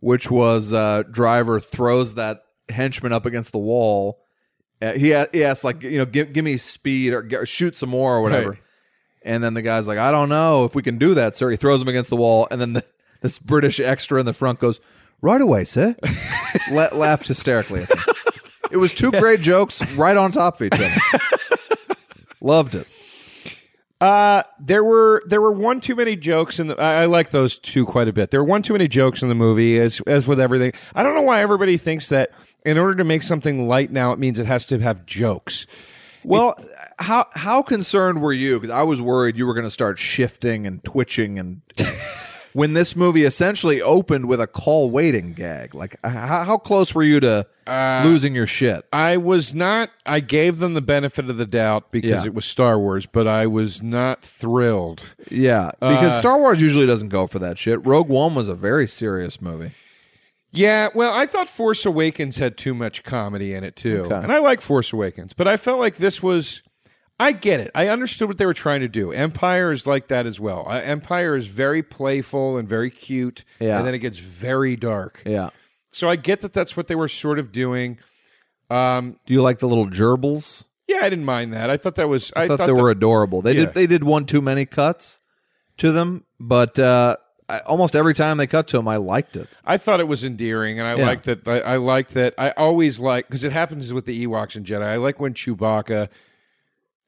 which was uh, Driver throws that henchman up against the wall. Uh, he a- he asks like you know give give me speed or, or shoot some more or whatever. Right. And then the guy's like, I don't know if we can do that, sir. He throws him against the wall, and then the, [LAUGHS] this British extra in the front goes, Right away, sir. La- laughed hysterically at them. It was two great jokes right on top of each other. Loved it. Uh, there were there were one too many jokes in the. I, I like those two quite a bit. There were one too many jokes in the movie, as as with everything. I don't know why everybody thinks that in order to make something light now, it means it has to have jokes. Well, how how concerned were you? Because I was worried you were going to start shifting and twitching, and when this movie essentially opened with a call waiting gag, like how, how close were you to losing your shit? I was not. I gave them the benefit of the doubt because Yeah. it was Star Wars, but I was not thrilled. Yeah, because Uh, Star Wars usually doesn't go for that shit. Rogue One was a very serious movie. Yeah, well, I thought Force Awakens had too much comedy in it too, Okay. and I like Force Awakens, but I felt like this was. I get it. I understood what they were trying to do. Empire is like that as well. Uh, Empire is very playful and very cute, Yeah. and then it gets very dark. Yeah. So I get that that's what they were sort of doing. Do you like the little gerbils? Yeah, I didn't mind that. I thought that was. I, I thought, they that- were adorable. They Yeah. did they did one too many cuts to them, but uh, I, almost every time they cut to them, I liked it. I thought it was endearing, and I Yeah. like that. I, I like that. I always like because it happens with the Ewoks and Jedi. I like when Chewbacca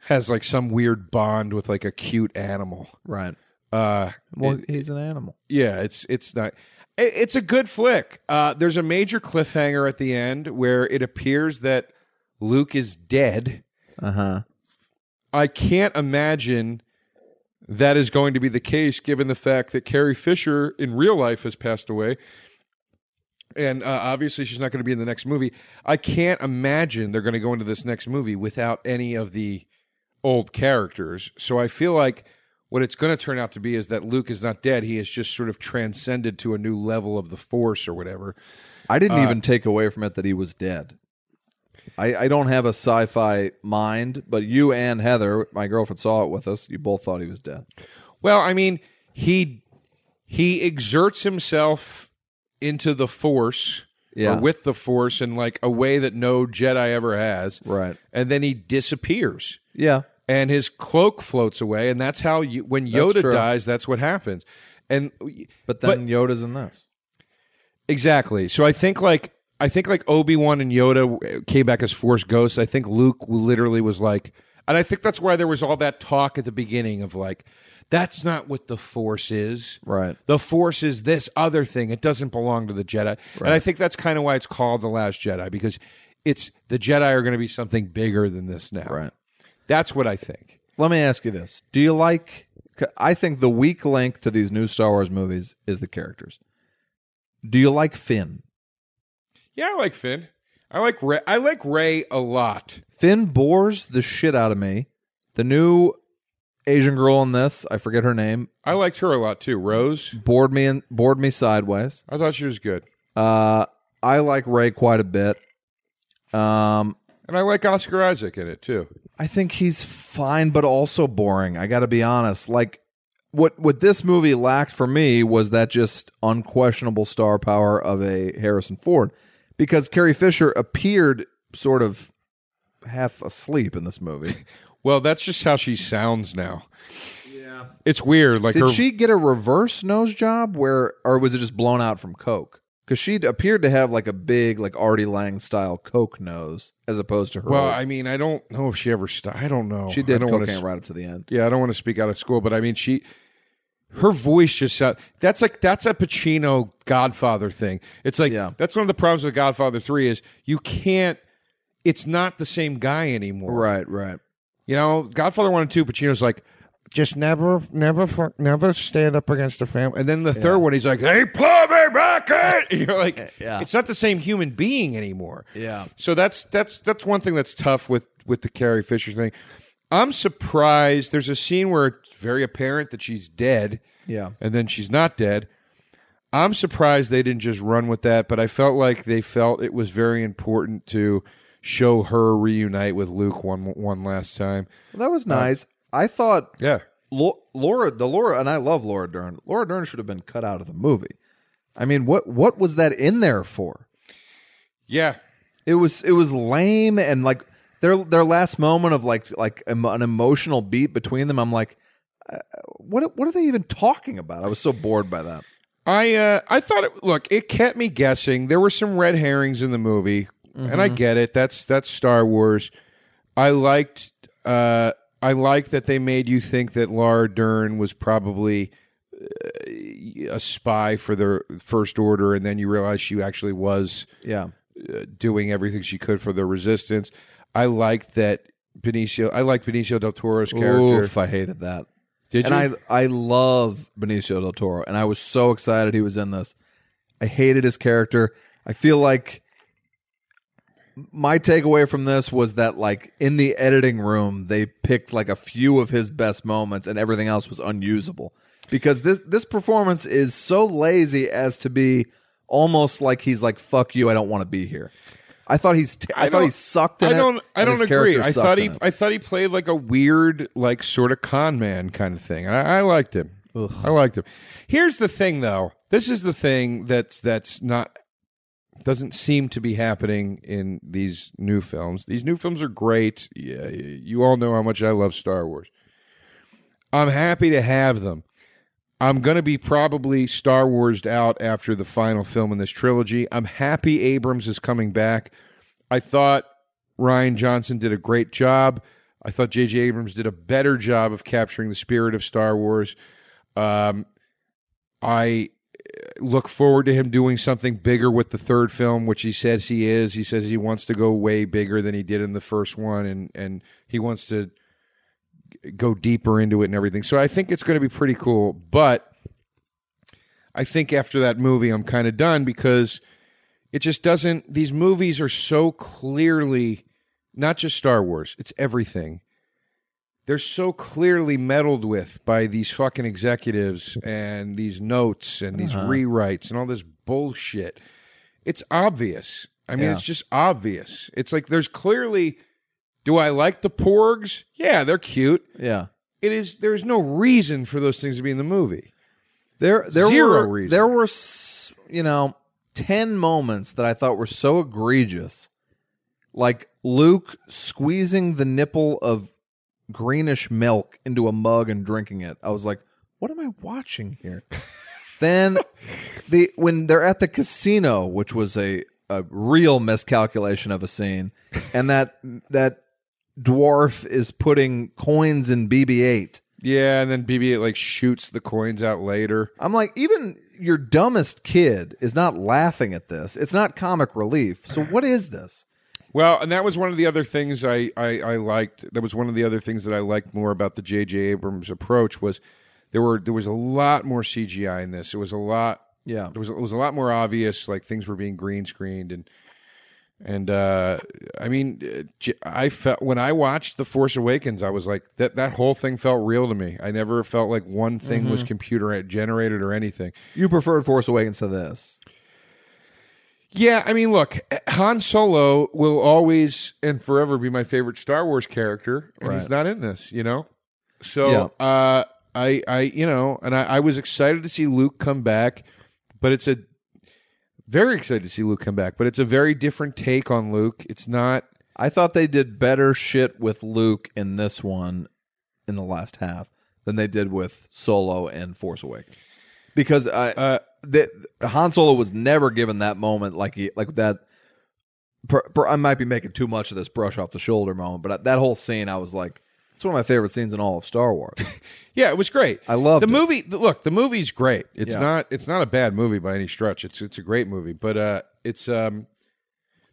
has like some weird bond with like a cute animal. Right. Uh, Well, it- he's an animal. yeah, it's it's not. it- It's a good flick. Uh, there's a major cliffhanger at the end where it appears that Luke is dead. Uh huh. I can't imagine that is going to be the case given the fact that Carrie Fisher in real life has passed away. And uh, obviously, she's not going to be in the next movie. I can't imagine they're going to go into this next movie without any of the old characters. So I feel like what it's going to turn out to be is that Luke is not dead. He has just sort of transcended to a new level of the Force or whatever. I didn't Uh, even take away from it that he was dead. I, I don't have a sci-fi mind, but you and Heather, my girlfriend, saw it with us. You both thought he was dead. Well, I mean, he he exerts himself into the force Yeah. or with the force in like a way that no Jedi ever has. Right. And then he disappears. Yeah. And his cloak floats away, and that's how you, when Yoda true. dies, that's what happens. And But then Yoda's in this. Exactly. So I think like I think like Obi Wan and Yoda came back as Force ghosts. I think Luke literally was like, and I think that's why there was all that talk at the beginning of like, that's not what the Force is. Right. The Force is this other thing. It doesn't belong to the Jedi. And I think that's kind of why it's called the Last Jedi because it's the Jedi are going to be something bigger than this now. Right. That's what I think. Let me ask you this: Do you like? I think the weak link to these new Star Wars movies is the characters. Do you like Finn? Yeah, I like Finn. I like Rey. I like Rey a lot. Finn bores the shit out of me. The new Asian girl in this, I forget her name, I liked her a lot too. Rose. bored me in, bored me sideways. I thought she was good. Uh, I like Rey quite a bit. Um, And I like Oscar Isaac in it too. I think he's fine, but also boring. I got to be honest. Like what what this movie lacked for me was that just unquestionable star power of a Harrison Ford, because Carrie Fisher appeared sort of half asleep in this movie. [LAUGHS] Well, that's just how she sounds now. Yeah. It's weird. Like Did her she get a reverse nose job where, or was it just blown out from coke? Because she appeared to have like a big, like Artie Lange style coke nose, as opposed to her. Well, old- I mean, I don't know if she ever st- I don't know. she I did don't wanna cocaine right up to the end. Yeah, I don't want to speak out of school, but I mean, she her voice just sound that's like that's a Pacino Godfather thing. It's like Yeah. that's one of the problems with Godfather 3 is you can't it's not the same guy anymore. Right, right. You know, Godfather 1 and 2 Pacino's like just never, never, never stand up against the family. And then the third one, he's like, "Hey, put me back in." And [LAUGHS] you're like, Yeah. it's not the same human being anymore. Yeah. So that's that's that's one thing that's tough with with the Carrie Fisher thing. I'm surprised. There's a scene where it's very apparent that she's dead, Yeah. and then she's not dead. I'm surprised they didn't just run with that, but I felt like they felt it was very important to show her reunite with Luke one one last time. Well, that was uh, nice. I thought Yeah. Laura, the Laura, and I love Laura Dern. Laura Dern should have been cut out of the movie. I mean, what what was that in there for? Yeah. It was it was lame and like their their last moment of like like an emotional beat between them. I'm like, what what are they even talking about? I was so bored by that. I uh, I thought it. Look, it kept me guessing. There were some red herrings in the movie, and I get it. That's that's Star Wars. I liked. Uh, I like that they made you think that Laura Dern was probably uh, a spy for the First Order, and then you realize she actually was Yeah. uh, doing everything she could for the Resistance. I liked that Benicio. I liked Benicio del Toro's character. Oof, I hated that. Did you and you? I I love Benicio del Toro, and I was so excited he was in this. I hated his character. I feel like my takeaway from this was that like in the editing room they picked like a few of his best moments and everything else was unusable because this this performance is so lazy as to be almost like he's like fuck you I don't want to be here. I thought he's t- I, thought he sucked in I don't. I don't agree. I thought he. I thought he played like a weird, like sort of con man kind of thing. I, I liked him. I liked him. Here's the thing, though. This is the thing that's that's not doesn't seem to be happening in these new films. These new films are great. Yeah, you all know how much I love Star Wars. I'm happy to have them. I'm going to be probably Star Warsed out after the final film in this trilogy. I'm happy Abrams is coming back. I thought Rian Johnson did a great job. I thought J.J. Abrams did a better job of capturing the spirit of Star Wars. Um, I look forward to him doing something bigger with the third film, which he says he is. He says he wants to go way bigger than he did in the first one, and and he wants to go deeper into it and everything. So I think it's going to be pretty cool. But I think after that movie, I'm kind of done because it just doesn't. These movies are so clearly not just Star Wars; it's everything. They're so clearly meddled with by these fucking executives and these notes and these uh-huh. rewrites and all this bullshit. It's obvious. I mean, Yeah. it's just obvious. It's like there's clearly. Do I like the porgs? Yeah, they're cute. yeah. It is. There's no reason for those things to be in the movie. There, there Zero were reason. there were you know ten moments that I thought were so egregious, like Luke squeezing the nipple of greenish milk into a mug and drinking it. I was like, what am I watching here? then [LAUGHS] the when they're at the casino, which was a a real miscalculation of a scene, and that that dwarf is putting coins in BB-8. Yeah, and then BB-8 like shoots the coins out later. I'm like, even your dumbest kid is not laughing at this. It's not comic relief. So [LAUGHS] what is this? Well, and that was one of the other things I, I, I liked. That was one of the other things that I liked more about the J.J. Abrams approach was there were there was a lot more CGI in this. It was a lot. Yeah. It was it was a lot more obvious. Like things were being green screened and and uh, I mean, I felt when I watched The Force Awakens, I was like that that whole thing felt real to me. I never felt like one thing was computer generated or anything. You preferred Force Awakens to this. Yeah, I mean, look, Han Solo will always and forever be my favorite Star Wars character, and he's not in this, you know. So, uh, I, I, you know, and I, I was excited to see Luke come back, but it's a very excited to see Luke come back, but it's a very different take on Luke. It's not. I thought they did better shit with Luke in this one in the last half than they did with Solo and Force Awakens. Because I, Uh, the, Han Solo was never given that moment like he, like that. Per, per, I might be making too much of this brush off the shoulder moment, but that whole scene, I was like, it's one of my favorite scenes in all of Star Wars. [LAUGHS] Yeah, it was great. I loved the it. movie. Look, the movie's great. It's Yeah. not. It's not a bad movie by any stretch. It's it's a great movie, but uh, it's um,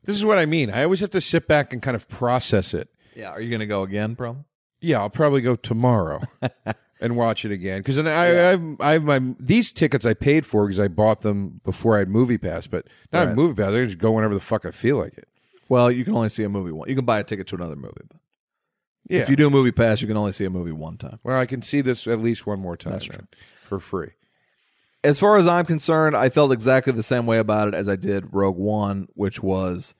this is what I mean. I always have to sit back and kind of process it. yeah, are you gonna go again, bro? Yeah, I'll probably go tomorrow [LAUGHS] and watch it again because I, I, have I have my these tickets I paid for because I bought them before I had Movie Pass, but not Right. Movie Pass. I can just go whenever the fuck I feel like it. Well, you can only see a movie one. You can buy a ticket to another movie, but Yeah. if you do a movie pass, you can only see a movie one time. well, I can see this at least one more time. That's then, for free. As far as I'm concerned, I felt exactly the same way about it as I did Rogue One, which was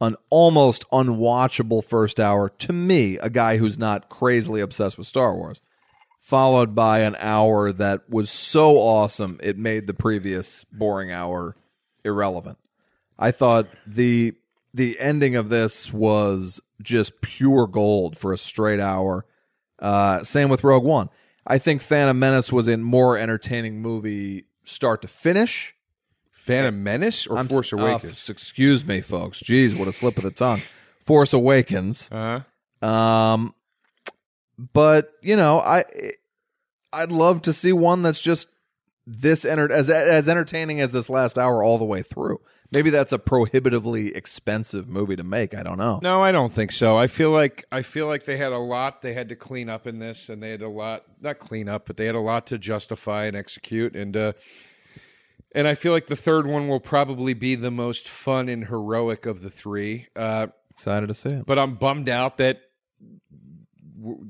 an almost unwatchable first hour to me, a guy who's not crazily obsessed with Star Wars, followed by an hour that was so awesome it made the previous boring hour irrelevant. I thought the the ending of this was just pure gold for a straight hour. Uh, same with Rogue One. I think Phantom Menace was a more entertaining movie start to finish. Phantom Menace or I'm- Force oh, Awakens? f- excuse me, folks. Jeez, what a slip of the tongue. Force Awakens. uh-huh. Um, but you know, I I'd love to see one that's just this enter- as as entertaining as this last hour all the way through. Maybe that's a prohibitively expensive movie to make. I don't know. No, I don't think so. I feel like I feel like they had a lot they had to clean up in this, and they had a lot not clean up, but they had a lot to justify and execute, and uh, and I feel like the third one will probably be the most fun and heroic of the three. Uh, Excited to see it. but I'm bummed out that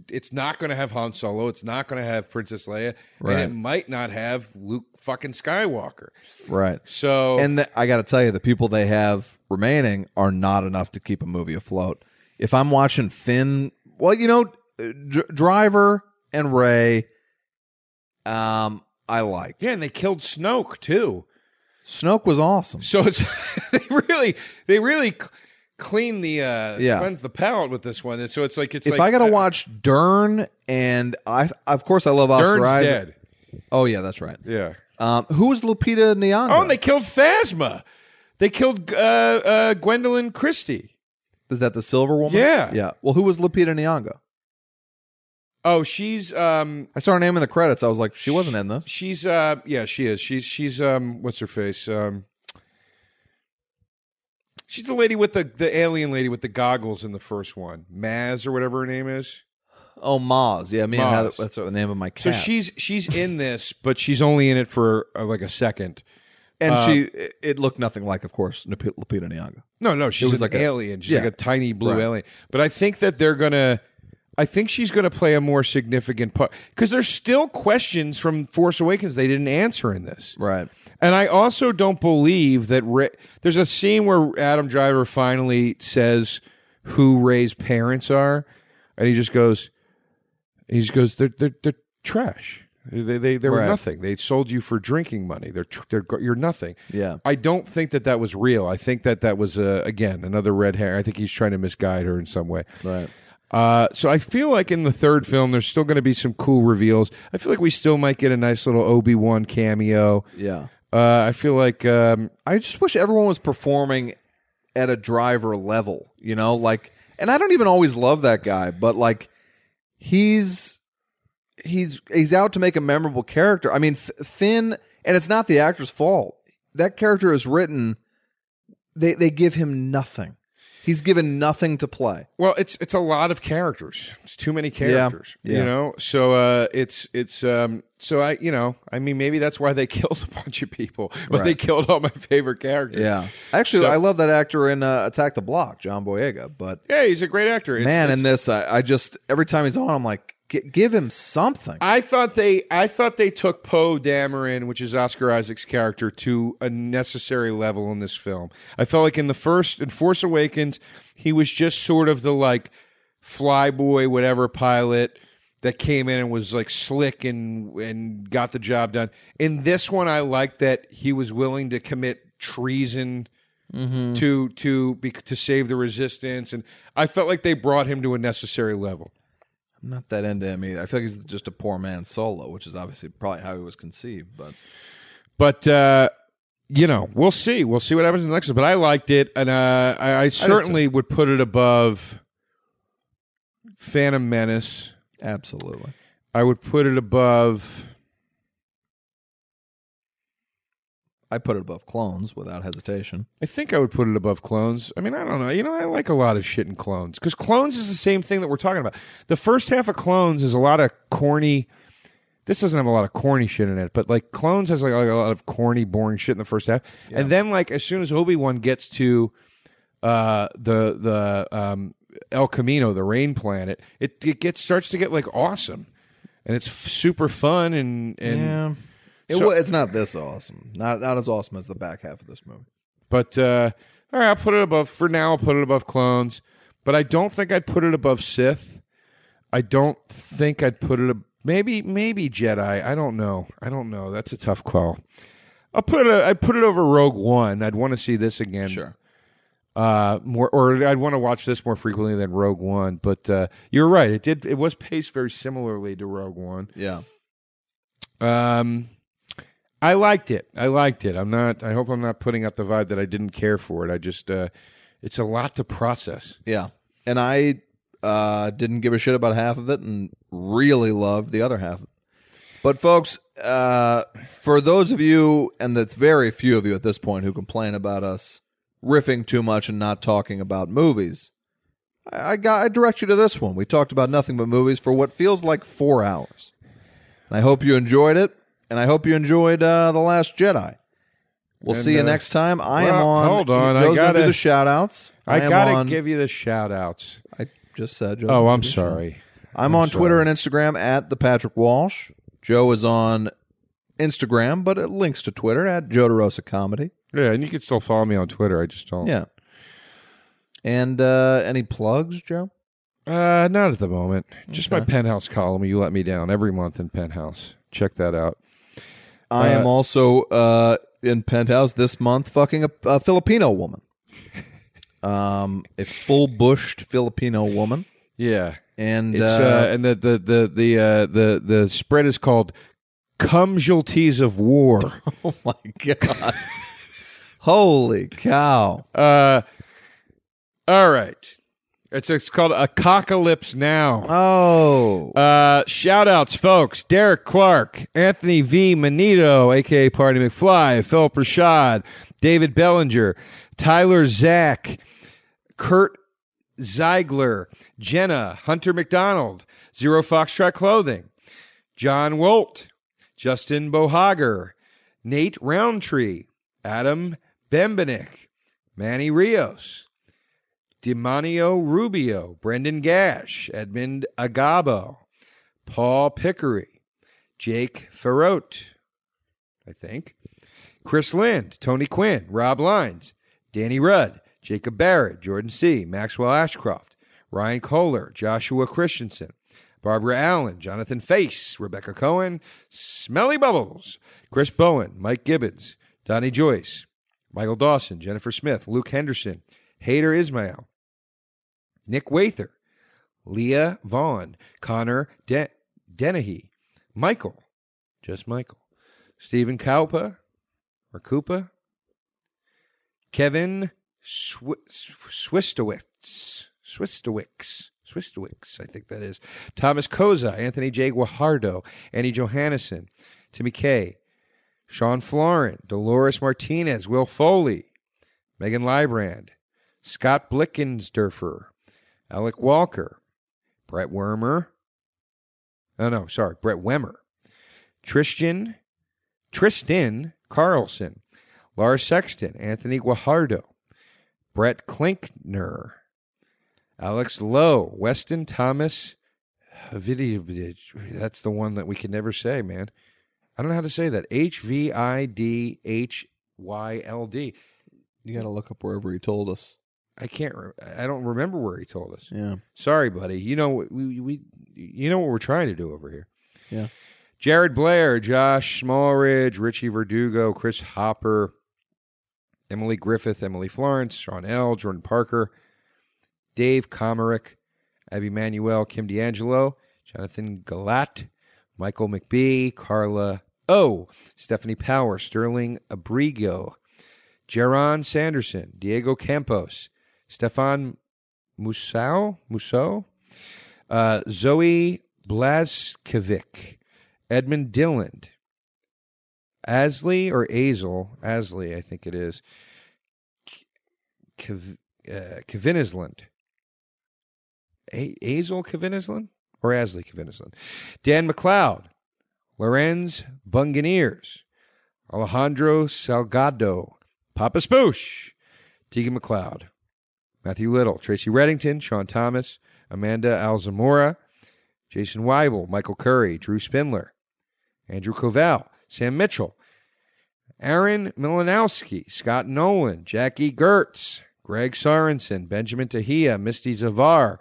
it's not going to have Han Solo. It's not going to have Princess Leia, Right. and it might not have Luke fucking Skywalker. Right. So And the, I got to tell you, the people they have remaining are not enough to keep a movie afloat. If I'm watching Finn, well, you know, Dr- Driver and Rey, um, I like. yeah, and they killed Snoke too. Snoke was awesome. So it's [LAUGHS] they really they really clean the uh Yeah. cleanse the palate with this one. And so it's like it's if like I got to uh, watch Dern and I, of course, I love Oscar Dern's Isaac. dead. Oh yeah, that's right. Yeah. Um, who was Lupita Nyong'o? Oh, and they killed Phasma. They killed uh, uh, Gwendoline Christie. Is that the Silver Woman? Yeah. yeah. Well, who was Lupita Nyong'o? Oh, she's um I saw her name in the credits. I was like, she wasn't in this. she's uh yeah she is she's she's um what's her face um she's the lady with the the alien lady with the goggles in the first one Maz or whatever her name is. Oh, Maz. Yeah, me and Heather, that's the name of my So she's she's in this, but she's only in it for uh, like a second. and uh, she, it- it looked nothing like, of course, Lup- Lupita Nyong'o. No, no, she's was an like a- alien. She's yeah. like a tiny blue Right. alien. But I think that they're gonna. I think she's gonna play a more significant part because there's still questions from Force Awakens they didn't answer in this. Right. And I also don't believe that Rey, there's a scene where Adam Driver finally says who Rey's parents are, and he just goes, he just goes, they're they're, they're trash. They they they were Right. nothing. They sold you for drinking money. They're tr- they're you're nothing. Yeah. I don't think that that was real. I think that that was uh, again another red hair. I think he's trying to misguide her in some way. Right. Uh, so I feel like in the third film, there's still going to be some cool reveals. I feel like we still might get a nice little Obi Wan cameo. Yeah. Uh, I feel like um, I just wish everyone was performing at a driver level, you know, like, and I don't even always love that guy, but like, he's he's he's out to make a memorable character. I mean, F- Finn, and it's not the actor's fault. That character is written. They they give him nothing. He's given nothing to play. well, it's it's a lot of characters. It's too many characters. Yeah. You know, so uh, it's it's um, so I you know I mean maybe that's why they [LAUGHS] killed a bunch of people, but they killed all my favorite characters. Yeah, actually, So- I love that actor in uh, Attack the Block, John Boyega. But yeah, he's a great actor. It's- man, it's- in this, I, I just every time he's on, I'm like, "Gi- give him something. I thought they I thought they took Poe Dameron, which is Oscar Isaac's character, to a necessary level in this film. I felt like in the first in Force Awakens, he was just sort of the like flyboy whatever pilot that came in and was like slick and and got the job done. In this one I like that he was willing to commit treason mm-hmm. to to be, to save the resistance and I felt like they brought him to a necessary level. I'm not that into him either. I feel like he's just a poor man solo, which is obviously probably how he was conceived. But But uh, you know, we'll see. We'll see what happens in the next one. But I liked it, and uh, I, I certainly would put it above Phantom Menace. absolutely, I would put it above. I put it above Clones without hesitation. I think I would put it above Clones. I mean, I don't know. You know, I like a lot of shit in Clones because Clones is the same thing that we're talking about. The first half of Clones is a lot of corny. This doesn't have a lot of corny shit in it, but like Clones has like, a lot of corny, boring shit in the first half, and then like as soon as Obi Wan gets to uh, the the um, El Camino, the rain planet, it it gets starts to get like awesome, and it's f- super fun and and yeah, it, So- it's not this awesome. Not not as awesome as the back half of this movie. But uh, all right, I'll put it above. For now, I'll put it above Clones. But I don't think I'd put it above Sith. I don't think I'd put it. ab- Maybe maybe Jedi. I don't know. I don't know. That's a tough call. I'll put it. I'd put it over Rogue One. I'd want to see this again. Sure. uh, more, or I'd want to watch this more frequently than Rogue One. But uh, you're right; it did. It was paced very similarly to Rogue One. Yeah. Um, I liked it. I liked it. I'm not. I hope I'm not putting out the vibe that I didn't care for it. I just. Uh, it's a lot to process. Yeah. And I uh, didn't give a shit about half of it and really loved the other half. But folks, uh, for those of you, and that's very few of you at this point who complain about us riffing too much and not talking about movies, I, I got I direct you to this one. We talked about nothing but movies for what feels like four hours. And I hope you enjoyed it, and I hope you enjoyed uh, the Last Jedi. We'll And, see you uh, next time. I am on. hold on, I Joe's do gotta- the shout outs. I, am gotta on- give you the shout outs. I just said. Joe's Oh, I'm do sorry. I'm, on Twitter and Instagram at the Patrick Walsh. Joe is on Instagram, but it links to Twitter at Joe DeRosa Comedy. Yeah, and you can still follow me on Twitter. I just don't. Yeah. And uh, any plugs, Joe? Uh, not at the moment. Just my penthouse column. You let me down every month in penthouse. Check that out. I am also uh, in Penthouse this month, fucking a, a Filipino woman. Um, a full bushed Filipino woman, Yeah, and it's uh, uh, and the the the the uh, the the spread is called "Cumsulties of War." [LAUGHS] oh my god, [LAUGHS] holy cow! uh, all right. It's it's called Apocalypse Now. Oh, Uh, shout outs, folks. Derek Clark, Anthony V. Manito, aka Party McFly, Philip Rashad, David Bellinger, Tyler Zack, Kurt Zeigler, Jenna, Hunter McDonald, Zero Foxtrot Clothing, John Wolt, Justin Bohager, Nate Roundtree, Adam Bembenek, Manny Rios, Demonio Rubio, Brendan Gash, Edmund Agabo, Paul Pickery, Jake Ferrote, I think, Chris Lind, Tony Quinn, Rob Lines, Danny Rudd, Jacob Barrett, Jordan C., Maxwell Ashcroft, Ryan Kohler, Joshua Christensen, Barbara Allen, Jonathan Face, Rebecca Cohen, Smelly Bubbles, Chris Bowen, Mike Gibbons, Donnie Joyce, Michael Dawson, Jennifer Smith, Luke Henderson, Hader Ismail, Nick Wather, Leah Vaughn, Connor De- Dennehy, Michael, just Michael, Stephen Kaupa, or Koopa, Kevin Swi- Swistowicz, Swistowicz, I think that is, Thomas Koza, Anthony J. Guajardo, Annie Johannesson, Timmy K, Sean Florin, Dolores Martinez, Will Foley, Megan Lybrand, Scott Blickensderfer, Alec Walker, Brett Wormer. Oh no, sorry, Brett Wemmer, Tristan, Tristan Carlson, Lars Sexton, Anthony Guajardo, Brett Klinkner, Alex Lowe, Weston Thomas. That's the one that we can never say, man. I don't know how to say that. H V I D H Y L D. you got to look up wherever he told us. I can't. Re- I don't remember where he told us. Yeah. Sorry, buddy. You know we we you know what we're trying to do over here. Yeah. Jared Blair, Josh Smallridge, Richie Verdugo, Chris Hopper, Emily Griffith, Emily Florence, Sean L, Jordan Parker, Dave Comerick, Abby Manuel, Kim D'Angelo, Jonathan Galat, Michael McBee, Carla O, Stephanie Power, Sterling Abrigo, Jaron Sanderson, Diego Campos, Stefan Musao, Musso, uh, Zoe Blaskovic, Edmund Dilland, Asley or Azel, Asley, I think it is, Kav- uh, Kavinisland, Azel Kavinisland or Asley Kavinisland, Dan McLeod, Lorenz Bunganiers, Alejandro Salgado, Papa Spoosh, Tegan McLeod, Matthew Little, Tracy Reddington, Sean Thomas, Amanda Alzamora, Jason Weibel, Michael Curry, Drew Spindler, Andrew Covell, Sam Mitchell, Aaron Milanowski, Scott Nolan, Jackie Gertz, Greg Sorensen, Benjamin Tahia, Misty Zavar,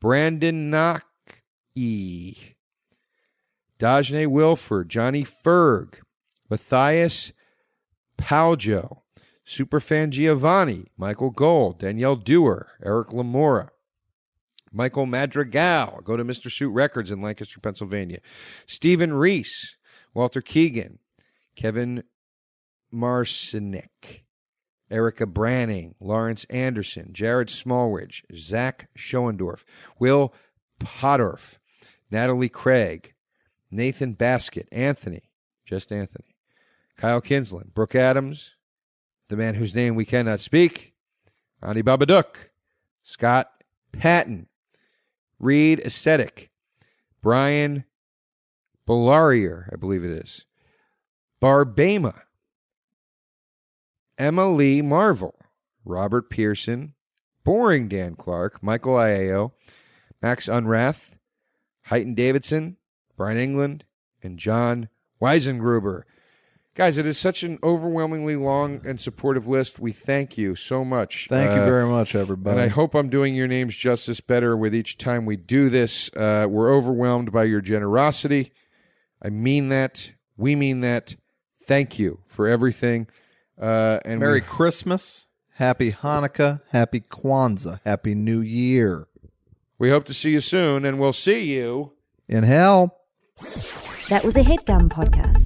Brandon Naki, Dajne Wilford, Johnny Ferg, Matthias Paljo, Superfan Giovanni, Michael Gold, Danielle Dewar, Eric Lamora, Michael Madrigal. Go to Mr. Suit Records in Lancaster, Pennsylvania. Stephen Reese, Walter Keegan, Kevin Marcinek, Erica Branning, Lawrence Anderson, Jared Smallridge, Zach Schoendorf, Will Potterf, Natalie Craig, Nathan Basket, Anthony, just Anthony, Kyle Kinsland, Brooke Adams, the man whose name we cannot speak, Ani Babadook, Scott Patton, Reed Aesthetic, Brian Bellarier, I believe it is, Barbama, Emma Lee Marvel, Robert Pearson, Boring Dan Clark, Michael Iao, Max Unrath, Heighton Davidson, Brian England, and John Weisengruber. Guys, it is such an overwhelmingly long and supportive list. We thank you so much. Thank you Uh, very much, everybody. and I hope I'm doing your names justice better with each time we do this. Uh, we're overwhelmed by your generosity. I mean that. We mean that. Thank you for everything. Uh, and Merry we, Christmas, Happy Hanukkah, Happy Kwanzaa, Happy New Year. we hope to see you soon, and we'll see you. In hell. That was a headgum podcast.